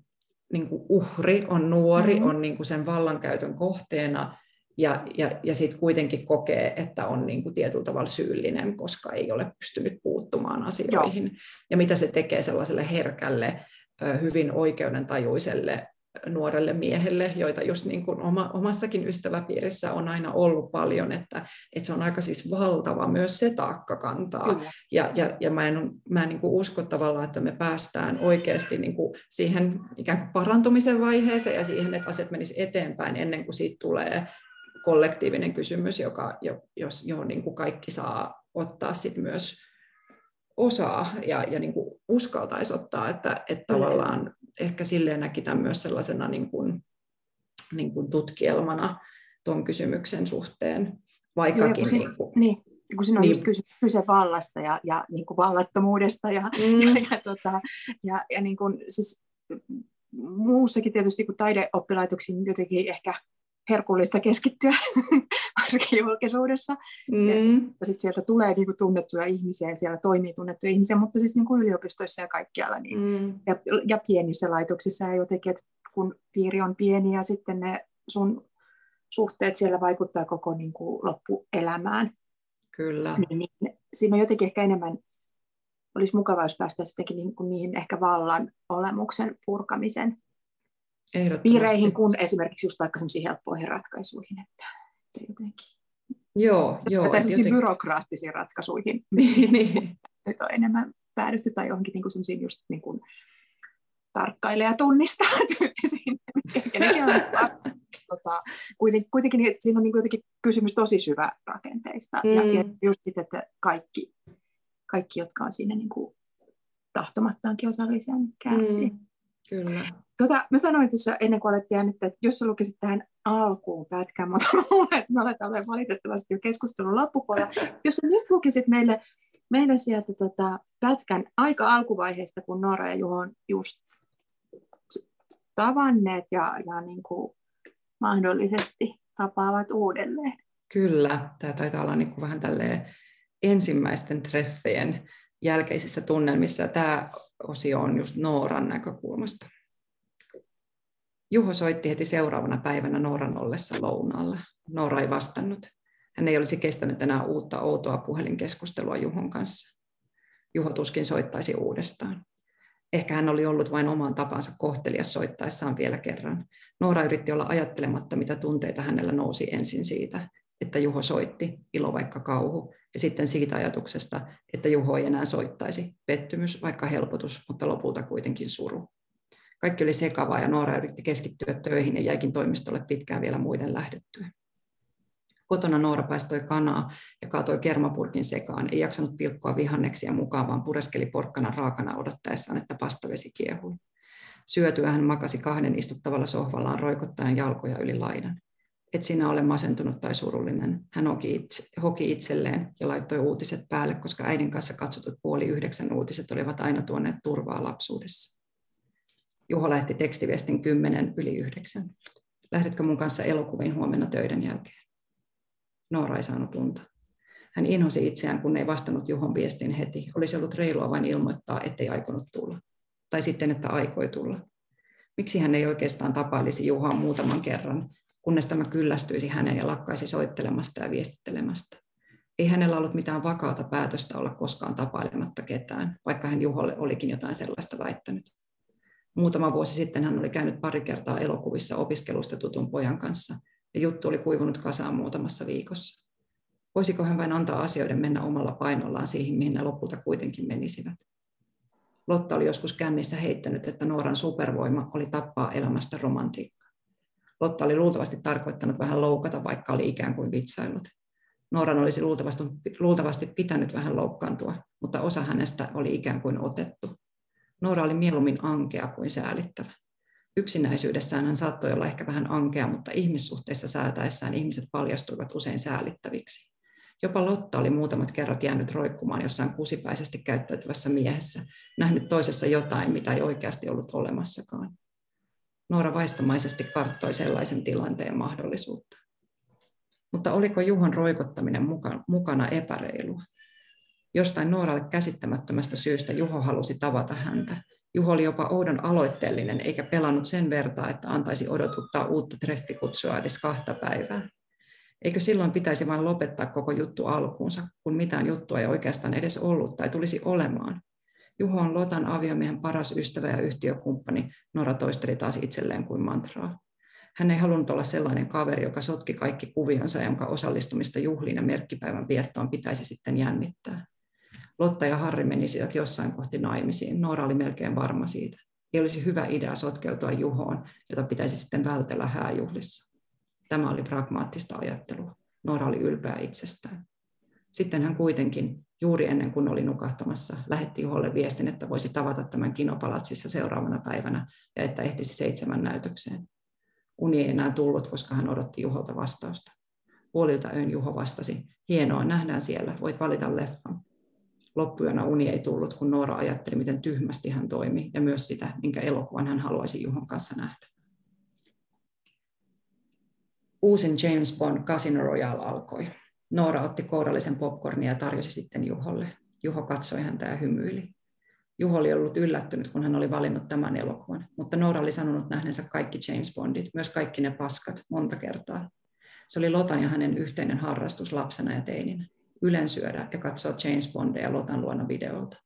niin kuin uhri, on nuori, mm-hmm. on niin kuin sen vallankäytön kohteena ja, ja, ja sitten kuitenkin kokee, että on niin kuin tietyllä tavalla syyllinen, koska ei ole pystynyt puuttumaan asioihin. Joo. Ja mitä se tekee sellaiselle herkälle, hyvin oikeudentajuiselle nuorelle miehelle, joita just niin kuin oma, omassakin ystäväpiirissä on aina ollut paljon, että, että se on aika siis valtava myös se taakka kantaa. Ja, ja, ja mä en, mä en niin kuin usko tavallaan, että me päästään oikeasti niin kuin siihen ikään kuin parantumisen vaiheeseen ja siihen, että asiat menis eteenpäin ennen kuin siitä tulee kollektiivinen kysymys, joka, jos, johon niin kuin kaikki saa ottaa sit myös osaa ja, ja niin kuin uskaltaisi ottaa, että, että tavallaan ehkä silleen näki tämän myös sellaisena niin kuin, niin kuin tutkielmana tuon kysymyksen suhteen, vaikkakin... Joo, niin, kuin, niin, kun siinä on niin. just kyse, kyse vallasta ja, ja niin kuin vallattomuudesta ja, mm. ja, ja, tota, ja, ja niin kuin, siis muussakin tietysti kun taideoppilaitoksiin jotenkin ehkä herkullista keskittyä, varsinkin julkisuudessa. Mm. Sitten sieltä tulee niin kuin, tunnettuja ihmisiä ja siellä toimii tunnettuja ihmisiä, mutta siis niin kuin yliopistoissa ja kaikkialla. Niin, mm. ja, ja pienissä laitoksissa ja jotenkin, että kun piiri on pieni ja sitten ne sun suhteet siellä vaikuttaa koko niin kuin, loppuelämään. Kyllä. Niin, niin, siinä on jotenkin ehkä enemmän, olisi mukava, jos päästäisiin jotenkin niin kuin, niihin ehkä vallan olemuksen purkamisen piireihin kuin esimerkiksi just vaikka helppoihin ratkaisuihin. Että, että jotenkin. Joo, joo. Tai jotenkin... byrokraattisiin ratkaisuihin. niin, niin. Nyt on enemmän päädytty tai johonkin niin kuin just niin kuin tarkkaile ja tunnistaa tyyppisiin, mitkä on tota, kuitenkin, kuitenkin että siinä on niin jotenkin kysymys tosi syvä rakenteista. Mm. Ja, ja just sitten, että kaikki, kaikki, jotka on siinä niin kuin tahtomattaankin osallisia, niin kärsii. Mm. Kyllä. Tota, mä sanoin tuossa ennen kuin alettiin äänittää, että jos sä lukisit tähän alkuun pätkän, mutta luulen, että me aletaan valitettavasti jo keskustelun loppupuolella. Jos sä nyt lukisit meille, meille sieltä tota, pätkän aika alkuvaiheesta, kun Noora ja Juho on just tavanneet ja, ja niin kuin mahdollisesti tapaavat uudelleen. Kyllä, tämä taitaa olla niin kuin vähän tälleen ensimmäisten treffejen jälkeisissä tunnelmissa. Tämä osio on just Nooran näkökulmasta. Juho soitti heti seuraavana päivänä Nooran ollessa lounaalla. Noora ei vastannut. Hän ei olisi kestänyt enää uutta outoa puhelinkeskustelua Juhon kanssa. Juho tuskin soittaisi uudestaan. Ehkä hän oli ollut vain omaan tapansa kohtelias soittaessaan vielä kerran. Noora yritti olla ajattelematta, mitä tunteita hänellä nousi ensin siitä, että Juho soitti, ilo vaikka kauhu, ja sitten siitä ajatuksesta, että Juho ei enää soittaisi, pettymys vaikka helpotus, mutta lopulta kuitenkin suru. Kaikki oli sekavaa ja Noora yritti keskittyä töihin ja jäikin toimistolle pitkään vielä muiden lähdettyä. Kotona Noora paistoi kanaa ja kaatoi kermapurkin sekaan. Ei jaksanut pilkkoa vihanneksia mukaan, vaan pureskeli porkkana raakana odottaessaan, että pastavesi kiehui. Syötyä hän makasi kahden istuttavalla sohvallaan roikottaen jalkoja yli laidan. Et sinä ole masentunut tai surullinen. Hän hoki, itse, hoki itselleen ja laittoi uutiset päälle, koska äidin kanssa katsotut puoli yhdeksän uutiset olivat aina tuoneet turvaa lapsuudessa. Juho lähti tekstiviestin kymmenen yli yhdeksän. Lähdetkö mun kanssa elokuviin huomenna töiden jälkeen? Noora ei saanut unta. Hän inhosi itseään, kun ei vastannut Juhon viestin heti. Olisi ollut reilua vain ilmoittaa, ettei aikonut tulla. Tai sitten, että aikoi tulla. Miksi hän ei oikeastaan tapailisi Juhaa muutaman kerran, kunnes tämä kyllästyisi hänen ja lakkaisi soittelemasta ja viestittelemästä. Ei hänellä ollut mitään vakaata päätöstä olla koskaan tapailematta ketään, vaikka hän Juholle olikin jotain sellaista väittänyt. Muutama vuosi sitten hän oli käynyt pari kertaa elokuvissa opiskelusta tutun pojan kanssa, ja juttu oli kuivunut kasaan muutamassa viikossa. Voisiko hän vain antaa asioiden mennä omalla painollaan siihen, mihin ne lopulta kuitenkin menisivät? Lotta oli joskus kännissä heittänyt, että Nooran supervoima oli tappaa elämästä romantiikkaa. Lotta oli luultavasti tarkoittanut vähän loukata, vaikka oli ikään kuin vitsailut. Nooran olisi luultavasti, luultavasti pitänyt vähän loukkaantua, mutta osa hänestä oli ikään kuin otettu. Noora oli mieluummin ankea kuin säälittävä. Yksinäisyydessään hän saattoi olla ehkä vähän ankea, mutta ihmissuhteissa säätäessään ihmiset paljastuivat usein säälittäviksi. Jopa Lotta oli muutamat kerrat jäänyt roikkumaan jossain kusipäisesti käyttäytyvässä miehessä, nähnyt toisessa jotain, mitä ei oikeasti ollut olemassakaan. Noora vaistomaisesti karttoi sellaisen tilanteen mahdollisuutta. Mutta oliko Juhon roikottaminen mukana epäreilua? Jostain Nooralle käsittämättömästä syystä Juho halusi tavata häntä. Juho oli jopa oudon aloitteellinen, eikä pelannut sen vertaa, että antaisi odotuttaa uutta treffikutsua edes kahta päivää. Eikö silloin pitäisi vain lopettaa koko juttu alkuunsa, kun mitään juttua ei oikeastaan edes ollut tai tulisi olemaan? Juho on Lotan aviomiehen paras ystävä ja yhtiökumppani, Nora toisteli taas itselleen kuin mantraa. Hän ei halunnut olla sellainen kaveri, joka sotki kaikki kuvionsa, jonka osallistumista juhliin ja merkkipäivän viettoon pitäisi sitten jännittää. Lotta ja Harri menisivät jossain kohti naimisiin. Noora oli melkein varma siitä. Ei olisi hyvä idea sotkeutua Juhoon, jota pitäisi sitten vältellä hääjuhlissa. Tämä oli pragmaattista ajattelua. Noora oli ylpeä itsestään. Sitten hän kuitenkin, juuri ennen kuin oli nukahtamassa, lähetti Juholle viestin, että voisi tavata tämän kinopalatsissa seuraavana päivänä ja että ehtisi seitsemän näytökseen. Uni ei enää tullut, koska hän odotti Juholta vastausta. Puolilta öin Juho vastasi, hienoa, nähdään siellä, voit valita leffan. Loppuyönä uni ei tullut, kun Noora ajatteli, miten tyhmästi hän toimi ja myös sitä, minkä elokuvan hän haluaisi Juhon kanssa nähdä. Uusin James Bond Casino Royale alkoi. Noora otti kourallisen popcornia ja tarjosi sitten Juholle. Juho katsoi häntä ja hymyili. Juho oli ollut yllättynyt, kun hän oli valinnut tämän elokuvan, mutta Noora oli sanonut nähneensä kaikki James Bondit, myös kaikki ne paskat, monta kertaa. Se oli Lotan ja hänen yhteinen harrastus lapsena ja teininä. Ylen syödä ja katsoa James Bondia Lotan luona videolta.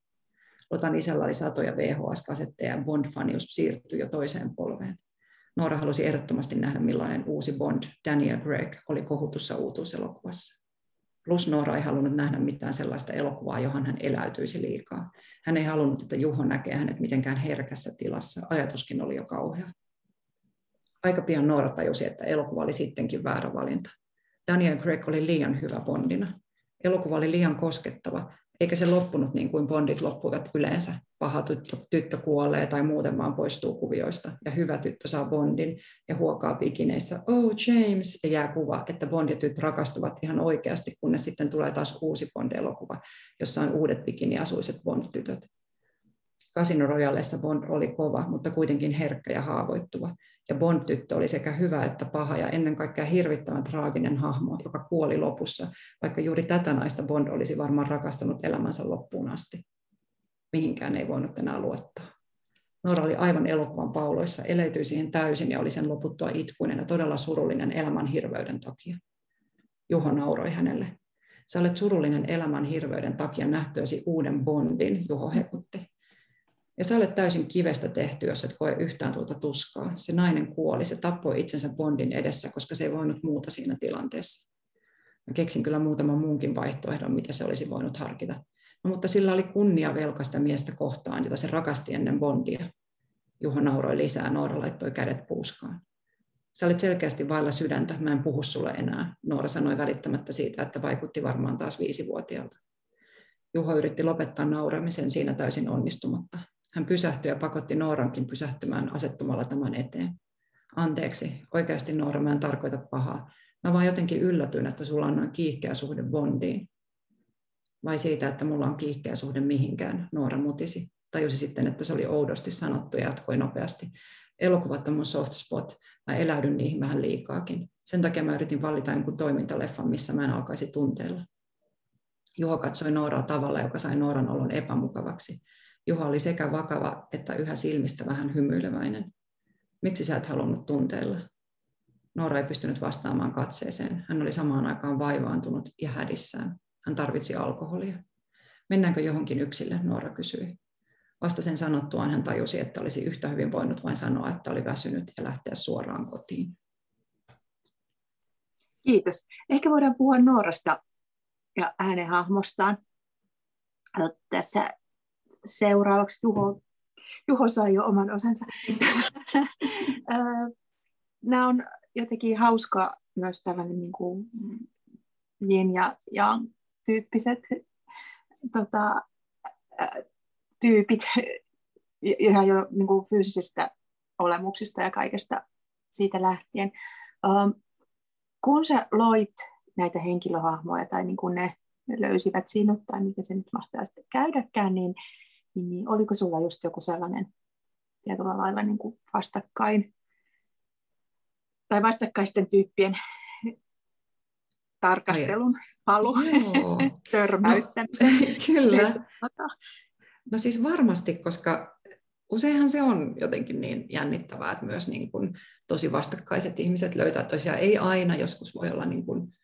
Lotan isällä oli satoja VHS-kasetteja ja Bond-fanius siirtyi jo toiseen polveen. Noora halusi ehdottomasti nähdä, millainen uusi Bond, Daniel Craig, oli kohutussa uutuuselokuvassa. Plus Noora ei halunnut nähdä mitään sellaista elokuvaa, johon hän eläytyisi liikaa. Hän ei halunnut, että Juho näkee hänet mitenkään herkässä tilassa. Ajatuskin oli jo kauhea. Aika pian Noora tajusi, että elokuva oli sittenkin väärä valinta. Daniel Craig oli liian hyvä Bondina. Elokuva oli liian koskettava, eikä se loppunut niin kuin Bondit loppuvat yleensä. Paha tyttö, tyttö kuolee tai muuten vaan poistuu kuvioista, ja hyvä tyttö saa Bondin ja huokaa pikineissä, oh James, ja jää kuva, että Bond ja tyttö rakastuvat ihan oikeasti, kunnes sitten tulee taas uusi Bond-elokuva, jossa on uudet bikiniasuiset Bond-tytöt. Casino Royalessa Bond oli kova, mutta kuitenkin herkkä ja haavoittuva. Ja Bond-tyttö oli sekä hyvä että paha ja ennen kaikkea hirvittävän traaginen hahmo, joka kuoli lopussa, vaikka juuri tätä naista Bond olisi varmaan rakastanut elämänsä loppuun asti. Mihinkään ei voinut enää luottaa. Nora oli aivan elokuvan pauloissa, eletyi siihen täysin ja oli sen loputtua itkuinen ja todella surullinen elämän hirveyden takia. Juho nauroi hänelle. Sä olet surullinen elämän hirveyden takia nähtyäsi uuden Bondin, Juho hekutti. Ja sä olet täysin kivestä tehty, jos et koe yhtään tuota tuskaa. Se nainen kuoli, se tappoi itsensä Bondin edessä, koska se ei voinut muuta siinä tilanteessa. Mä keksin kyllä muutaman muunkin vaihtoehdon, mitä se olisi voinut harkita. No, mutta sillä oli kunnia velkaista miestä kohtaan, jota se rakasti ennen Bondia. Juho nauroi lisää, Noora laittoi kädet puuskaan. Sä olit selkeästi vailla sydäntä, mä en puhu sulle enää. Noora sanoi välittämättä siitä, että vaikutti varmaan taas viisivuotiaalta. Juho yritti lopettaa nauramisen siinä täysin onnistumatta. Hän pysähtyi ja pakotti Noorankin pysähtymään asettumalla tämän eteen. Anteeksi, oikeasti Noora, mä en tarkoita pahaa. Mä vaan jotenkin yllätyin, että sulla on noin kiihkeä suhde Bondiin. Vai siitä, että mulla on kiihkeä suhde mihinkään, Noora mutisi. Tajusi sitten, että se oli oudosti sanottu ja jatkoi nopeasti. Elokuvat on mun soft spot. Mä eläydyn niihin vähän liikaakin. Sen takia mä yritin valita jonkun toimintaleffan, missä mä en alkaisi tunteella. Juho katsoi Nooraa tavalla, joka sai Nooran olon epämukavaksi. Juha oli sekä vakava että yhä silmistä vähän hymyileväinen. Miksi sä et halunnut tunteella? Noora ei pystynyt vastaamaan katseeseen. Hän oli samaan aikaan vaivaantunut ja hädissään. Hän tarvitsi alkoholia. Mennäänkö johonkin yksille, Noora kysyi. Vasta sen sanottuaan hän tajusi, että olisi yhtä hyvin voinut vain sanoa, että oli väsynyt ja lähteä suoraan kotiin. Kiitos. Ehkä voidaan puhua Noorasta ja hänen hahmostaan. Tässä seuraavaksi Juho, Juho sai jo oman osansa. Nämä on jotenkin hauska myös tällainen niin kuin yin ja yang tyyppiset tota, tyypit ihan jo niin kuin fyysisistä olemuksista ja kaikesta siitä lähtien. kun sä loit näitä henkilöhahmoja tai niin kuin ne, ne löysivät sinut tai miten se nyt mahtaa sitten käydäkään, niin niin oliko sulla just joku sellainen tietyllä lailla niin kuin vastakkain tai vastakkaisten tyyppien tarkastelun halu, törmäyttämisen. No, kyllä. No siis varmasti, koska useinhan se on jotenkin niin jännittävää, että myös niin kuin tosi vastakkaiset ihmiset löytää toisiaan. Ei aina, joskus voi olla niin kuin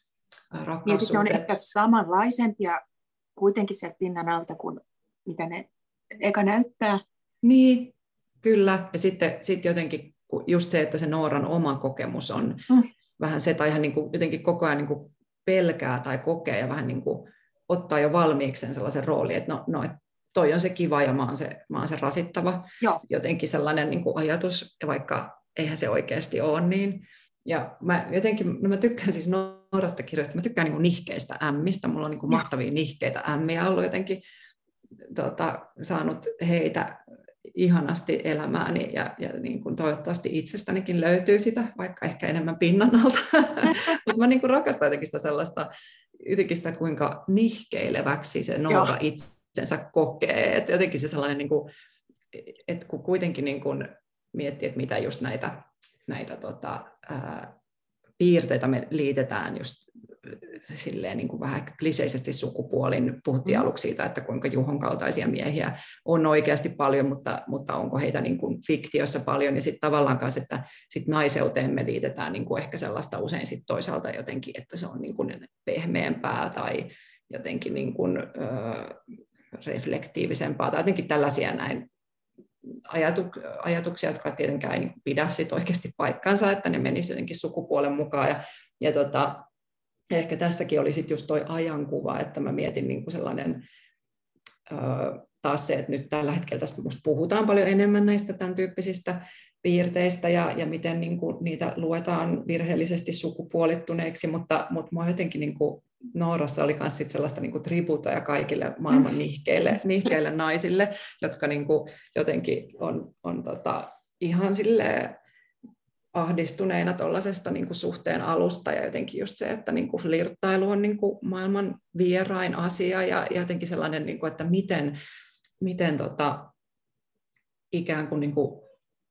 rakkaussuhteet. Ja sitten on ehkä samanlaisempia kuitenkin sieltä pinnan alta kuin mitä ne eka näyttää. Niin, kyllä. Ja sitten sit jotenkin just se, että se Nooran oma kokemus on mm. vähän se, tai ihan niin kuin, jotenkin koko ajan niin kuin pelkää tai kokee ja vähän niin kuin ottaa jo valmiikseen sellaisen roolin, että no, no et toi on se kiva ja mä oon se, mä oon se rasittava. Joo. Jotenkin sellainen niin kuin ajatus, ja vaikka eihän se oikeasti ole niin. Ja mä jotenkin, no mä tykkään siis Noorasta kirjoista, mä tykkään niin kuin nihkeistä ämmistä, mulla on niin kuin mahtavia nihkeitä ämmiä ollut jotenkin tota, saanut heitä ihanasti elämääni ja, ja niin kuin toivottavasti itsestänikin löytyy sitä, vaikka ehkä enemmän pinnan alta. Mutta mä niin kuin rakastan jotenkin sitä sellaista, jotenkin sitä kuinka nihkeileväksi se Noora itsensä kokee. Et jotenkin se sellainen, niin kuin, että kun kuitenkin niin kuin miettii, että mitä just näitä, näitä tota, ää, piirteitä me liitetään just silleen niin kuin vähän kliseisesti sukupuolin. Puhuttiin mm. aluksi siitä, että kuinka Juhon kaltaisia miehiä on oikeasti paljon, mutta, mutta onko heitä niin kuin fiktiossa paljon. Ja sitten tavallaan kanssa, että sit naiseuteen me liitetään niin kuin ehkä sellaista usein sit toisaalta jotenkin, että se on niin kuin pehmeämpää tai jotenkin niin kuin, ö, reflektiivisempaa tai jotenkin tällaisia näin ajatuksia, jotka tietenkään ei pidä sit oikeasti paikkansa, että ne menisivät jotenkin sukupuolen mukaan. Ja, ja tota, ehkä tässäkin oli sitten just toi ajankuva, että mä mietin niin kuin sellainen ö, taas se, että nyt tällä hetkellä tästä musta puhutaan paljon enemmän näistä tämän tyyppisistä piirteistä ja, ja miten niin kuin niitä luetaan virheellisesti sukupuolittuneeksi, mutta, mutta mua jotenkin niin kuin Noorassa oli myös sellaista niin kuin tributoja kaikille maailman nihkeille, nihkeille naisille, jotka niin kuin jotenkin on, on tota, ihan silleen ahdistuneina tuollaisesta niin suhteen alusta ja jotenkin just se, että niin kuin flirttailu on niin kuin maailman vierain asia ja, jotenkin sellainen, niin kuin, että miten, miten tota, ikään kuin, niin kuin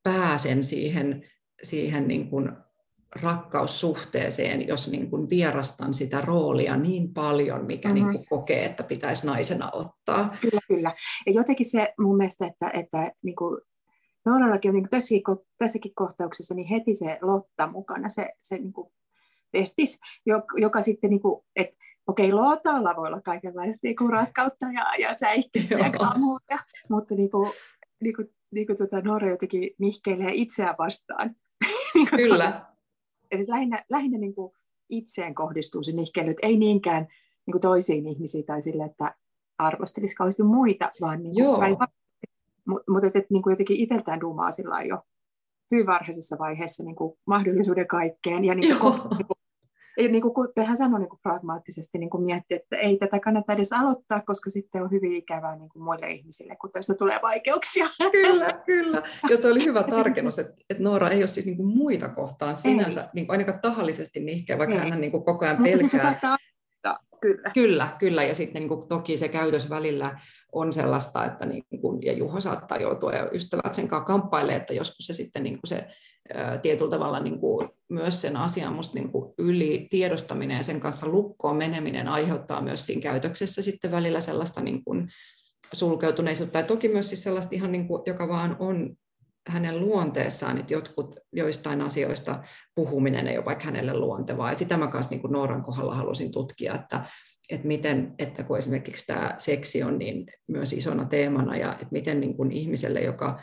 pääsen siihen, siihen niin kuin rakkaussuhteeseen, jos niin kuin vierastan sitä roolia niin paljon, mikä mm-hmm. niin kuin kokee, että pitäisi naisena ottaa. Kyllä, kyllä. Ja jotenkin se mun mielestä, että, että niin kuin Noorallakin on niin tässäkin, tässäkin kohtauksessa niin heti se Lotta mukana, se, se niin kuin vestis, joka, joka sitten, niin kuin, että okei, Lootalla voi olla kaikenlaista niin kuin rakkautta ja, ja säikkyyttä ja glamuuria, mutta niin kuin, niin kuin, niin kuin tuota, Noora jotenkin nihkeilee itseään vastaan. Niin Kyllä. Ja siis lähinnä, lähinnä niin kuin itseen kohdistuu se nihkeily, ei niinkään niin kuin toisiin ihmisiin tai sille, että arvostelisi kauheasti muita, vaan niin kuin mutta mut, et, niin kuin jotenkin itseltään duumaa sillä jo hyvin varhaisessa vaiheessa niin kuin mahdollisuuden kaikkeen. Ja niin kuin, niin kuin, niin kuin tehän sanoi niin kuin pragmaattisesti niin kuin miettiä, että ei tätä kannata edes aloittaa, koska sitten on hyvin ikävää niin kuin muille ihmisille, kun tästä tulee vaikeuksia. Kyllä, kyllä. Ja tuo oli hyvä tarkennus, että, että Noora ei ole siis niin kuin muita kohtaan sinänsä niin kuin ainakaan tahallisesti nihkeä, vaikka ei. hän niin kuin koko ajan pelkää. Mutta se saattaa Kyllä. Kyllä, kyllä. Ja sitten niin kuin, toki se käytös välillä on sellaista, että niin kuin, ja Juho saattaa joutua ja ystävät sen kanssa kamppailee, että joskus se sitten niin se tietyllä tavalla niin kuin, myös sen asian musta niin kuin yli tiedostaminen ja sen kanssa lukkoon meneminen aiheuttaa myös siinä käytöksessä sitten välillä sellaista niin kuin, sulkeutuneisuutta ja toki myös siis sellaista ihan niin kuin, joka vaan on hänen luonteessaan, että jotkut joistain asioista puhuminen ei ole vaikka hänelle luontevaa. Ja sitä mä kanssa niin kuin Nooran kohdalla halusin tutkia, että, että miten, että kun esimerkiksi tämä seksi on niin myös isona teemana, ja että miten niin kuin ihmiselle, joka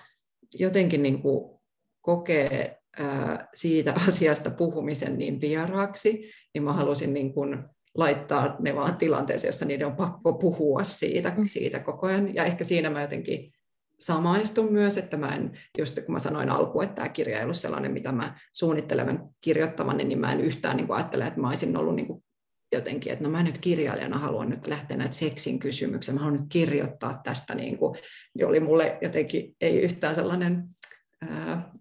jotenkin niin kuin kokee ää, siitä asiasta puhumisen niin vieraaksi, niin mä halusin niin kuin laittaa ne vaan tilanteeseen, jossa niiden on pakko puhua siitä, mm. siitä koko ajan. Ja ehkä siinä mä jotenkin samaistun myös, että mä en, just kun mä sanoin alkuun, että tämä kirja ei ollut sellainen, mitä mä suunnittelevan kirjoittavan, niin mä en yhtään niin kuin ajattele, että mä olisin ollut niin kuin jotenkin, että no mä nyt kirjailijana haluan nyt lähteä näitä seksin kysymyksiä, mä haluan nyt kirjoittaa tästä, niin kuin, niin oli mulle jotenkin ei yhtään sellainen ää,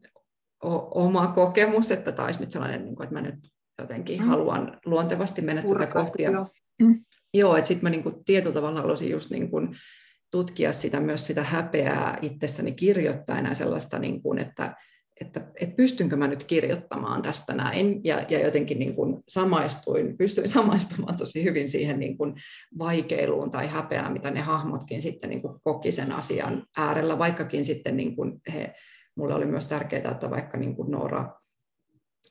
o, oma kokemus, että taisi nyt sellainen, niin kuin, että mä nyt jotenkin mm. haluan luontevasti mennä tätä kohtia. Joo, mm. joo että sitten mä niin kuin, tietyllä tavalla haluaisin just niin kuin, tutkia sitä myös sitä häpeää itsessäni kirjoittajana sellaista, niin kuin, että, että, että pystynkö mä nyt kirjoittamaan tästä näin, ja, ja jotenkin niin kuin samaistuin, pystyin samaistumaan tosi hyvin siihen niin kuin vaikeiluun tai häpeään, mitä ne hahmotkin sitten niin kuin koki sen asian äärellä, vaikkakin sitten niin kuin he, mulle oli myös tärkeää, että vaikka niin kuin Noora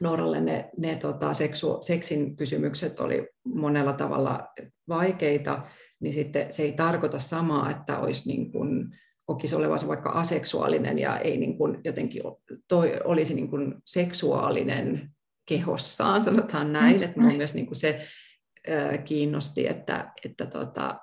Nooralle ne, ne tota, seksu, seksin kysymykset oli monella tavalla vaikeita, niin sitten se ei tarkoita samaa, että olisi niin kuin, kokisi olevansa vaikka aseksuaalinen ja ei niin kuin jotenkin toi, olisi niin kuin seksuaalinen kehossaan, sanotaan näin, että myös niin kuin se kiinnosti, että, että tota,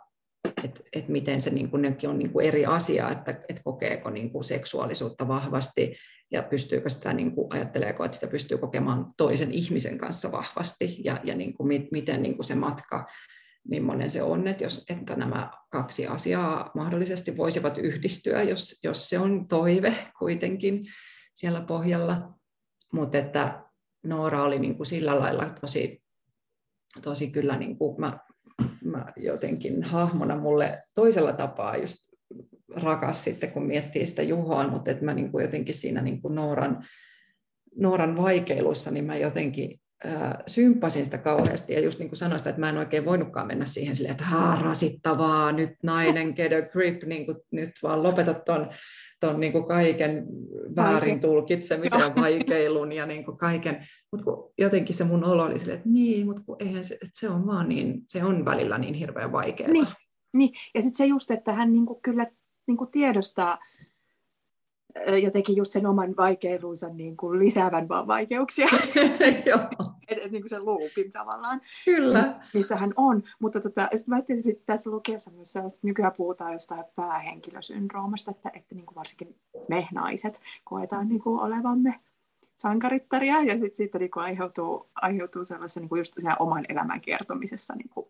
et, et miten se niin kuin, on niin kuin eri asia, että et kokeeko niin kuin seksuaalisuutta vahvasti ja pystyykö sitä, niin kuin, ajatteleeko, että sitä pystyy kokemaan toisen ihmisen kanssa vahvasti ja, ja niin kuin, miten niin kuin se matka, millainen se on, että, jos, että nämä kaksi asiaa mahdollisesti voisivat yhdistyä, jos, jos se on toive kuitenkin siellä pohjalla. Mutta että Noora oli niin kuin sillä lailla tosi, tosi kyllä, niin kuin mä, mä jotenkin hahmona mulle toisella tapaa just rakas sitten, kun miettii sitä Juhoa, mutta että mä niin kuin jotenkin siinä niin kuin Nooran, Nooran vaikeilussa, niin mä jotenkin symppasin sitä kauheasti, ja just niin kuin sanoin sitä, että mä en oikein voinutkaan mennä siihen silleen, että haa, rasittavaa, nyt nainen, get a grip, niin kuin, nyt vaan lopeta ton, ton niin kuin kaiken väärin tulkitsemisen ja vaikeilun ja niin kuin kaiken, mutta jotenkin se mun olo oli silleen, että niin, mutta kun eihän se, että se on vaan niin, se on välillä niin hirveän vaikeaa. Niin, niin. ja sitten se just, että hän niin kuin kyllä niin kuin tiedostaa, jotenkin just sen oman vaikeilunsa niin kuin lisäävän vaan vaikeuksia. et, et, niin kuin sen loopin tavallaan, Kyllä. missä hän on. Mutta tota, sitten mä ajattelin tässä lukiessa myös sellaista, että nykyään puhutaan jostain päähenkilösyndroomasta, että, että niin kuin varsinkin me naiset koetaan niin kuin olevamme sankarittaria, ja sitten siitä niin kuin aiheutuu, aiheutuu sellaisessa niin kuin just oman elämän kertomisessa niin kuin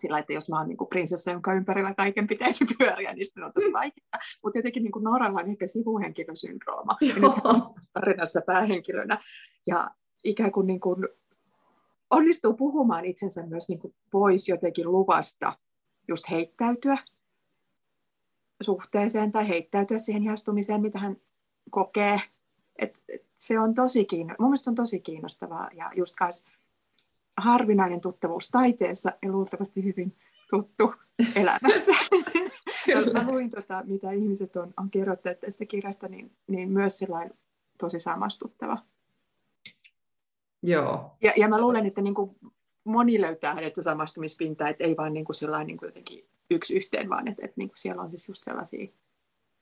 sillä, että jos mä oon niin kuin prinsessa, jonka ympärillä kaiken pitäisi pyöriä, niin sitten on tosi vaikeaa. Mutta jotenkin niin kuin Noralla on ehkä sivuhenkilösyndrooma. Ja nyt on tarinassa päähenkilönä. Ja ikään kuin, niin kuin onnistuu puhumaan itsensä myös niin kuin pois jotenkin luvasta just heittäytyä suhteeseen tai heittäytyä siihen ihastumiseen, mitä hän kokee. Et, et se on tosi kiinno... Mun mielestä se on tosi kiinnostavaa ja just kanssa harvinainen tuttavuus taiteessa ja luultavasti hyvin tuttu elämässä. Kyllä. luin, tota, mitä ihmiset on, on kirjoittanut tästä kirjasta, niin, niin myös sellainen tosi samastuttava. Joo. Ja, ja mä luulen, että niin kuin moni löytää hänestä samastumispintaa, että ei vaan niin kuin sellainen niin kuin jotenkin yksi yhteen, vaan että, että niin kuin siellä on siis just sellaisia,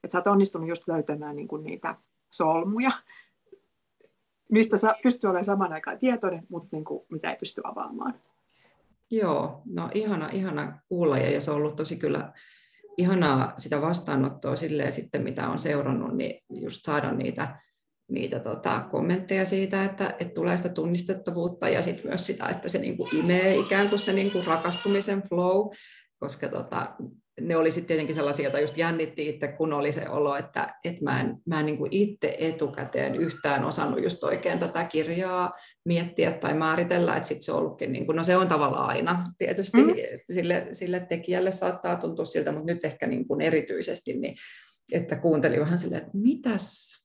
että sä oot onnistunut just löytämään niin kuin niitä solmuja, mistä sa, pystyy olemaan saman aikaan tietoinen, mutta niin kuin, mitä ei pysty avaamaan. Joo, no ihana, ihana kuulla ja se on ollut tosi kyllä ihanaa sitä vastaanottoa silleen sitten, mitä on seurannut, niin just saada niitä, niitä tota, kommentteja siitä, että, että tulee sitä tunnistettavuutta ja sitten myös sitä, että se niinku imee ikään kuin se niinku rakastumisen flow, koska tota, ne oli sitten tietenkin sellaisia, joita just jännitti itse, kun oli se olo, että, että mä en, mä en niin kuin itse etukäteen yhtään osannut just oikein tätä kirjaa miettiä tai määritellä, että sitten se on ollutkin, niin kuin, no se on tavallaan aina tietysti, mm. sille, sille tekijälle saattaa tuntua siltä, mutta nyt ehkä niin kuin erityisesti, niin, että kuuntelin vähän silleen, että mitäs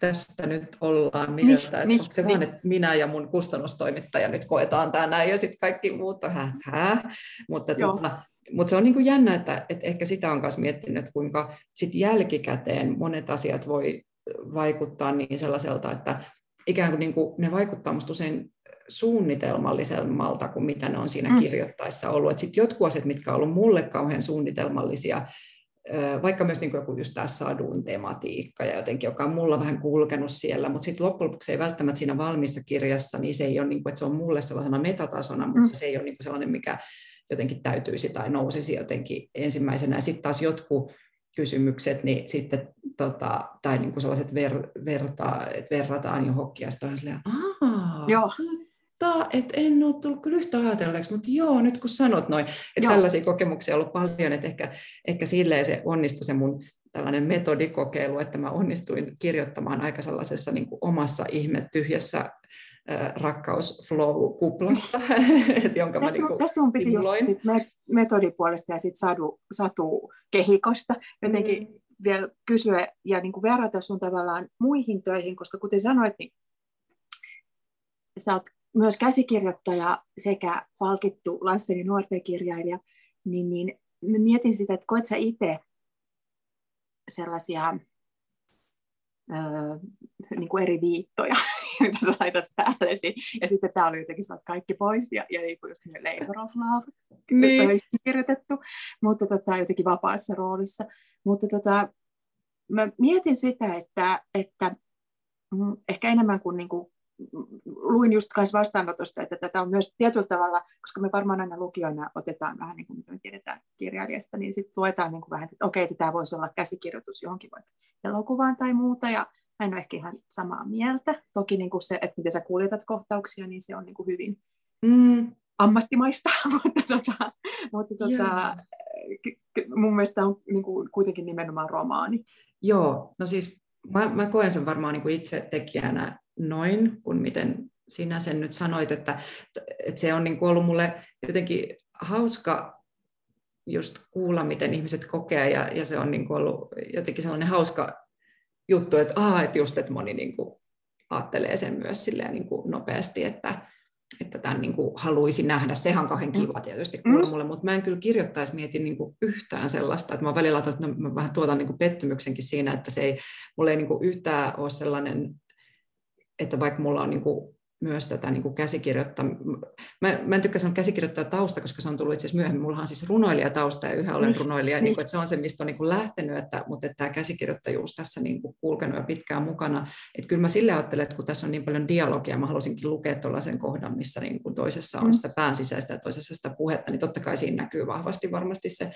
tästä nyt ollaan mieltä, niin, että niin, onko se niin. vaan, että minä ja mun kustannustoimittaja nyt koetaan tämä näin ja sitten kaikki muut on hä, hä. mutta tota, mutta se on niin kuin jännä, että, että ehkä sitä on myös miettinyt, että kuinka sit jälkikäteen monet asiat voi vaikuttaa niin sellaiselta, että ikään kuin, niin kuin ne vaikuttaa musta usein suunnitelmallisemmalta kuin mitä ne on siinä mm. kirjoittaessa ollut. Että sitten jotkut asiat, mitkä on ollut mulle kauhean suunnitelmallisia, vaikka myös niin kuin joku just tämä sadun tematiikka ja jotenkin, joka on mulla vähän kulkenut siellä, mutta sitten loppujen lopuksi ei välttämättä siinä valmissa kirjassa, niin se ei ole, niin kuin, että se on mulle sellaisena metatasona, mutta mm. se ei ole niin kuin sellainen, mikä jotenkin täytyisi tai nousisi jotenkin ensimmäisenä. Sitten taas jotkut kysymykset, niin sitten, tota, tai niin kuin sellaiset ver, verta, että verrataan johonkin, ja sitten on silleen, aah, Joo. totta, että en ole tullut kyllä yhtä ajatelleeksi, mutta joo, nyt kun sanot noin, että tällaisia kokemuksia on ollut paljon, että ehkä, ehkä silleen se onnistui se mun tällainen metodikokeilu, että mä onnistuin kirjoittamaan aika sellaisessa niin kuin omassa ihme rakkausflow-kuplassa, jonka tästä, mä niin tästä mun piti just sit metodipuolesta ja sit sadu, satu kehikosta jotenkin mm. vielä kysyä ja niin kuin verrata sun tavallaan muihin töihin, koska kuten sanoit, niin sä oot myös käsikirjoittaja sekä palkittu lasten ja nuorten kirjailija, niin, niin mä mietin sitä, että koet sä itse sellaisia öö, niin kuin eri viittoja mitä sä laitat päällesi. Ja sitten tämä oli jotenkin kaikki pois ja, ja niin just sinne Labor of Love niin. kirjoitettu, mutta tota, jotenkin vapaassa roolissa. Mutta tota, mä mietin sitä, että, että mm, ehkä enemmän kuin, niin kuin luin just kanssa vastaanotosta, että tätä on myös tietyllä tavalla, koska me varmaan aina lukijoina otetaan vähän niin kuin mitä me tiedetään kirjailijasta, niin sitten luetaan niin kuin vähän, että okei, että tämä voisi olla käsikirjoitus johonkin vaikka elokuvaan tai muuta, ja en ole ehkä ihan samaa mieltä. Toki niin kuin se, että miten sä kuljetat kohtauksia, niin se on niin kuin hyvin mm. ammattimaista, mutta, tota, mutta tota, mun mielestä on niin kuin, kuitenkin nimenomaan romaani. Joo, no siis mä, mä koen sen varmaan niin kuin itse tekijänä noin, kuin miten sinä sen nyt sanoit, että, että se on niin kuin ollut mulle jotenkin hauska just kuulla, miten ihmiset kokee, ja, ja se on niin kuin ollut jotenkin sellainen hauska juttu, että, aa, että just, että moni niin kuin ajattelee sen myös silleen niin kuin nopeasti, että, että tämän niin kuin haluaisi nähdä. Sehän on kauhean mm. kiva tietysti kuulla mm. mulle, mutta mä en kyllä kirjoittaisi mietin niin kuin yhtään sellaista, että mä välillä että no, mä vähän tuotan niin kuin pettymyksenkin siinä, että se ei, mulle ei niin kuin yhtään ole sellainen, että vaikka mulla on niin kuin myös tätä niin kuin käsikirjoittaa. Mä, mä en tykkää sanoa käsikirjoittaa tausta, koska se on tullut itse asiassa myöhemmin. Mulla on siis runoilijatausta ja yhä olen niin. runoilija, niin kuin, että se on se, mistä on niin kuin lähtenyt, että, mutta että tämä käsikirjoittajuus tässä niin kuin kulkenut jo pitkään mukana. Että kyllä mä sille ajattelen, että kun tässä on niin paljon dialogia, mä haluaisinkin lukea tuollaisen kohdan, missä niin kuin toisessa on mm. sitä pään sisäistä ja toisessa sitä puhetta, niin totta kai siinä näkyy vahvasti varmasti se,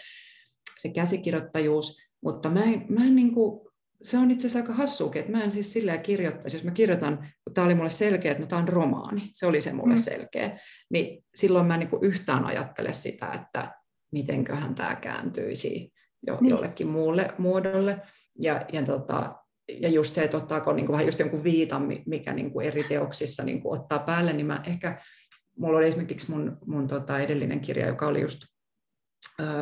se käsikirjoittajuus, mutta mä en, mä en niin kuin, se on itse asiassa aika hassuukin, että mä en siis silleen kirjoittaisi, jos mä kirjoitan, kun tämä oli mulle selkeä, että no tämä on romaani, se oli se mulle mm. selkeä, niin silloin mä en niin yhtään ajattele sitä, että mitenköhän tämä kääntyisi jo, mm. jollekin muulle muodolle. Ja, ja, tota, ja just se, että ottaako niin kuin vähän just jonkun viitan, mikä niin kuin eri teoksissa niin kuin ottaa päälle, niin mä ehkä, mulla oli esimerkiksi mun, mun tota edellinen kirja, joka oli just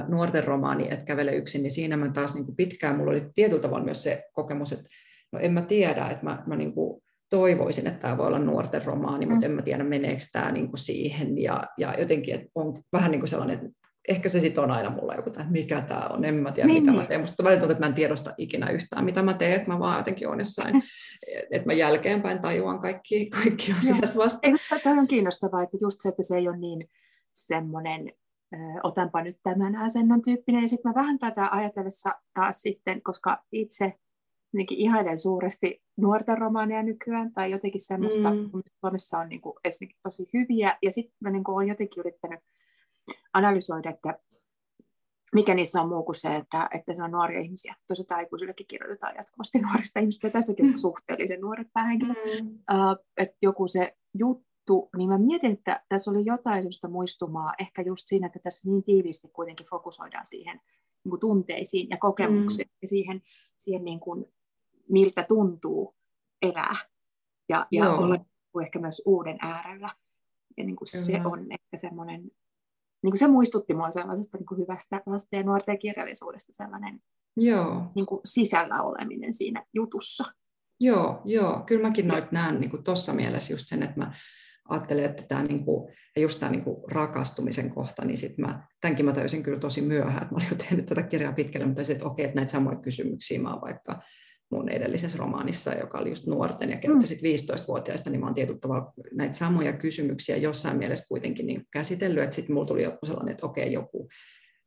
nuorten romaani, että kävele yksin, niin siinä mä taas niin kuin pitkään, mulla oli tietyllä tavalla myös se kokemus, että no en mä tiedä, että mä, mä niin kuin toivoisin, että tämä voi olla nuorten romaani, mm. mutta en mä tiedä, meneekö tämä niin kuin siihen, ja, ja jotenkin, että on vähän niin kuin sellainen, että ehkä se sitten on aina mulla joku, että mikä tämä on, en mä tiedä niin, mitä niin. mä teen. Musta välillä että mä en tiedosta ikinä yhtään, mitä mä teen, että mä vaan jotenkin on jossain, että mä jälkeenpäin tajuan kaikki, kaikki asiat vasta. Tämä on kiinnostavaa, että just se, että se ei ole niin semmoinen otanpa nyt tämän asennon tyyppinen. Ja sitten mä vähän tätä ajatellessa taas sitten, koska itse ihailen suuresti nuorten romaaneja nykyään, tai jotenkin semmoista, mm. Suomessa on niin kuin, esimerkiksi tosi hyviä, ja sitten mä niin kuin, olen jotenkin yrittänyt analysoida, että mikä niissä on muu kuin se, että, että se on nuoria ihmisiä. Toisaalta aikuisillekin kirjoitetaan jatkuvasti nuorista ihmistä, ja tässäkin on suhteellisen nuoret päähenkilöt. Mm. Uh, että joku se juttu, juttu, niin mä mietin, että tässä oli jotain sellaista muistumaa, ehkä just siinä, että tässä niin tiiviisti kuitenkin fokusoidaan siihen niin kuin tunteisiin ja kokemuksiin mm. ja siihen, siihen niin kuin, miltä tuntuu elää ja, ja olla ehkä myös uuden äärellä. Ja niin kuin se on ehkä semmoinen, niin kuin se muistutti mua sellaisesta niin kuin hyvästä lasten ja nuorten kirjallisuudesta, sellainen Joo. Niin kuin sisällä oleminen siinä jutussa. Joo, joo. kyllä mäkin noit näen niin tuossa mielessä just sen, että mä ajattelen, että tämä niinku, ja just tämä niinku rakastumisen kohta, niin sitten mä, tämänkin mä täysin kyllä tosi myöhään, että mä olin jo tehnyt tätä kirjaa pitkälle, mutta sitten, että okei, että näitä samoja kysymyksiä mä vaikka mun edellisessä romaanissa, joka oli just nuorten ja kertoi mm. 15-vuotiaista, niin mä oon tietyllä tavalla näitä samoja kysymyksiä jossain mielessä kuitenkin niin käsitellyt, että sitten mulla tuli joku sellainen, että okei, joku,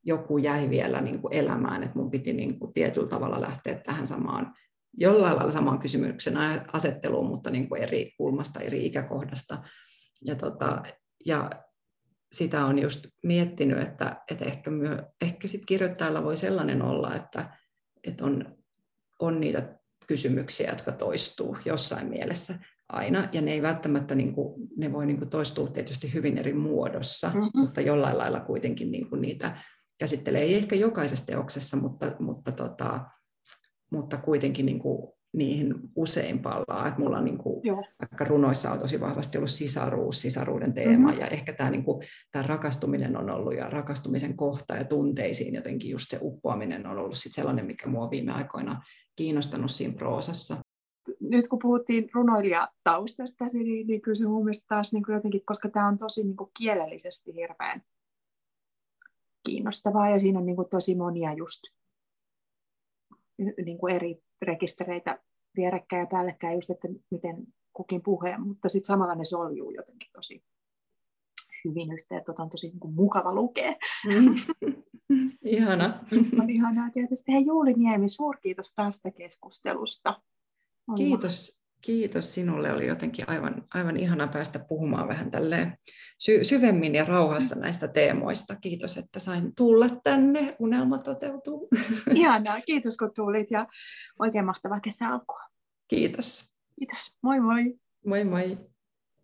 joku jäi vielä niin kuin elämään, että mun piti niin kuin tietyllä tavalla lähteä tähän samaan jollain lailla samaan kysymyksen asetteluun, mutta niin kuin eri kulmasta, eri ikäkohdasta. Ja, tota, ja sitä on just miettinyt, että, että ehkä, myö, ehkä sit kirjoittajalla voi sellainen olla, että, että on, on niitä kysymyksiä, jotka toistuu jossain mielessä aina, ja ne ei välttämättä, niin kuin, ne voi niin kuin toistua tietysti hyvin eri muodossa, mm-hmm. mutta jollain lailla kuitenkin niin kuin niitä käsittelee, ei ehkä jokaisessa teoksessa, mutta, mutta, tota, mutta kuitenkin niin kuin niihin usein palaa. Että mulla on niin kuin, vaikka runoissa on tosi vahvasti ollut sisaruus, sisaruuden teema, mm-hmm. ja ehkä tämä, niin kuin, rakastuminen on ollut, ja rakastumisen kohta ja tunteisiin jotenkin just se uppoaminen on ollut sit sellainen, mikä mua on viime aikoina kiinnostanut siinä proosassa. Nyt kun puhuttiin runoilijataustasta, niin, niin kyllä se mun mielestä taas niin kuin jotenkin, koska tämä on tosi niin kuin kielellisesti hirveän kiinnostavaa, ja siinä on niin kuin tosi monia just niin kuin eri rekistereitä vierekkäin ja päällekkäin, just, että miten kukin puhe, mutta sitten samalla ne soljuu jotenkin tosi hyvin yhteen, että on tosi niin kuin, mukava lukea. Mm. Ihana. On ihanaa tietysti. Hei Juuli Niemi, suurkiitos tästä keskustelusta. Kiitos, kiitos sinulle. Oli jotenkin aivan, aivan ihana päästä puhumaan vähän tälleen sy- syvemmin ja rauhassa näistä teemoista. Kiitos, että sain tulla tänne. Unelma toteutuu. Ihanaa. Kiitos kun tulit ja oikein mahtavaa kesäalkua. Kiitos. Kiitos. Moi moi. Moi moi.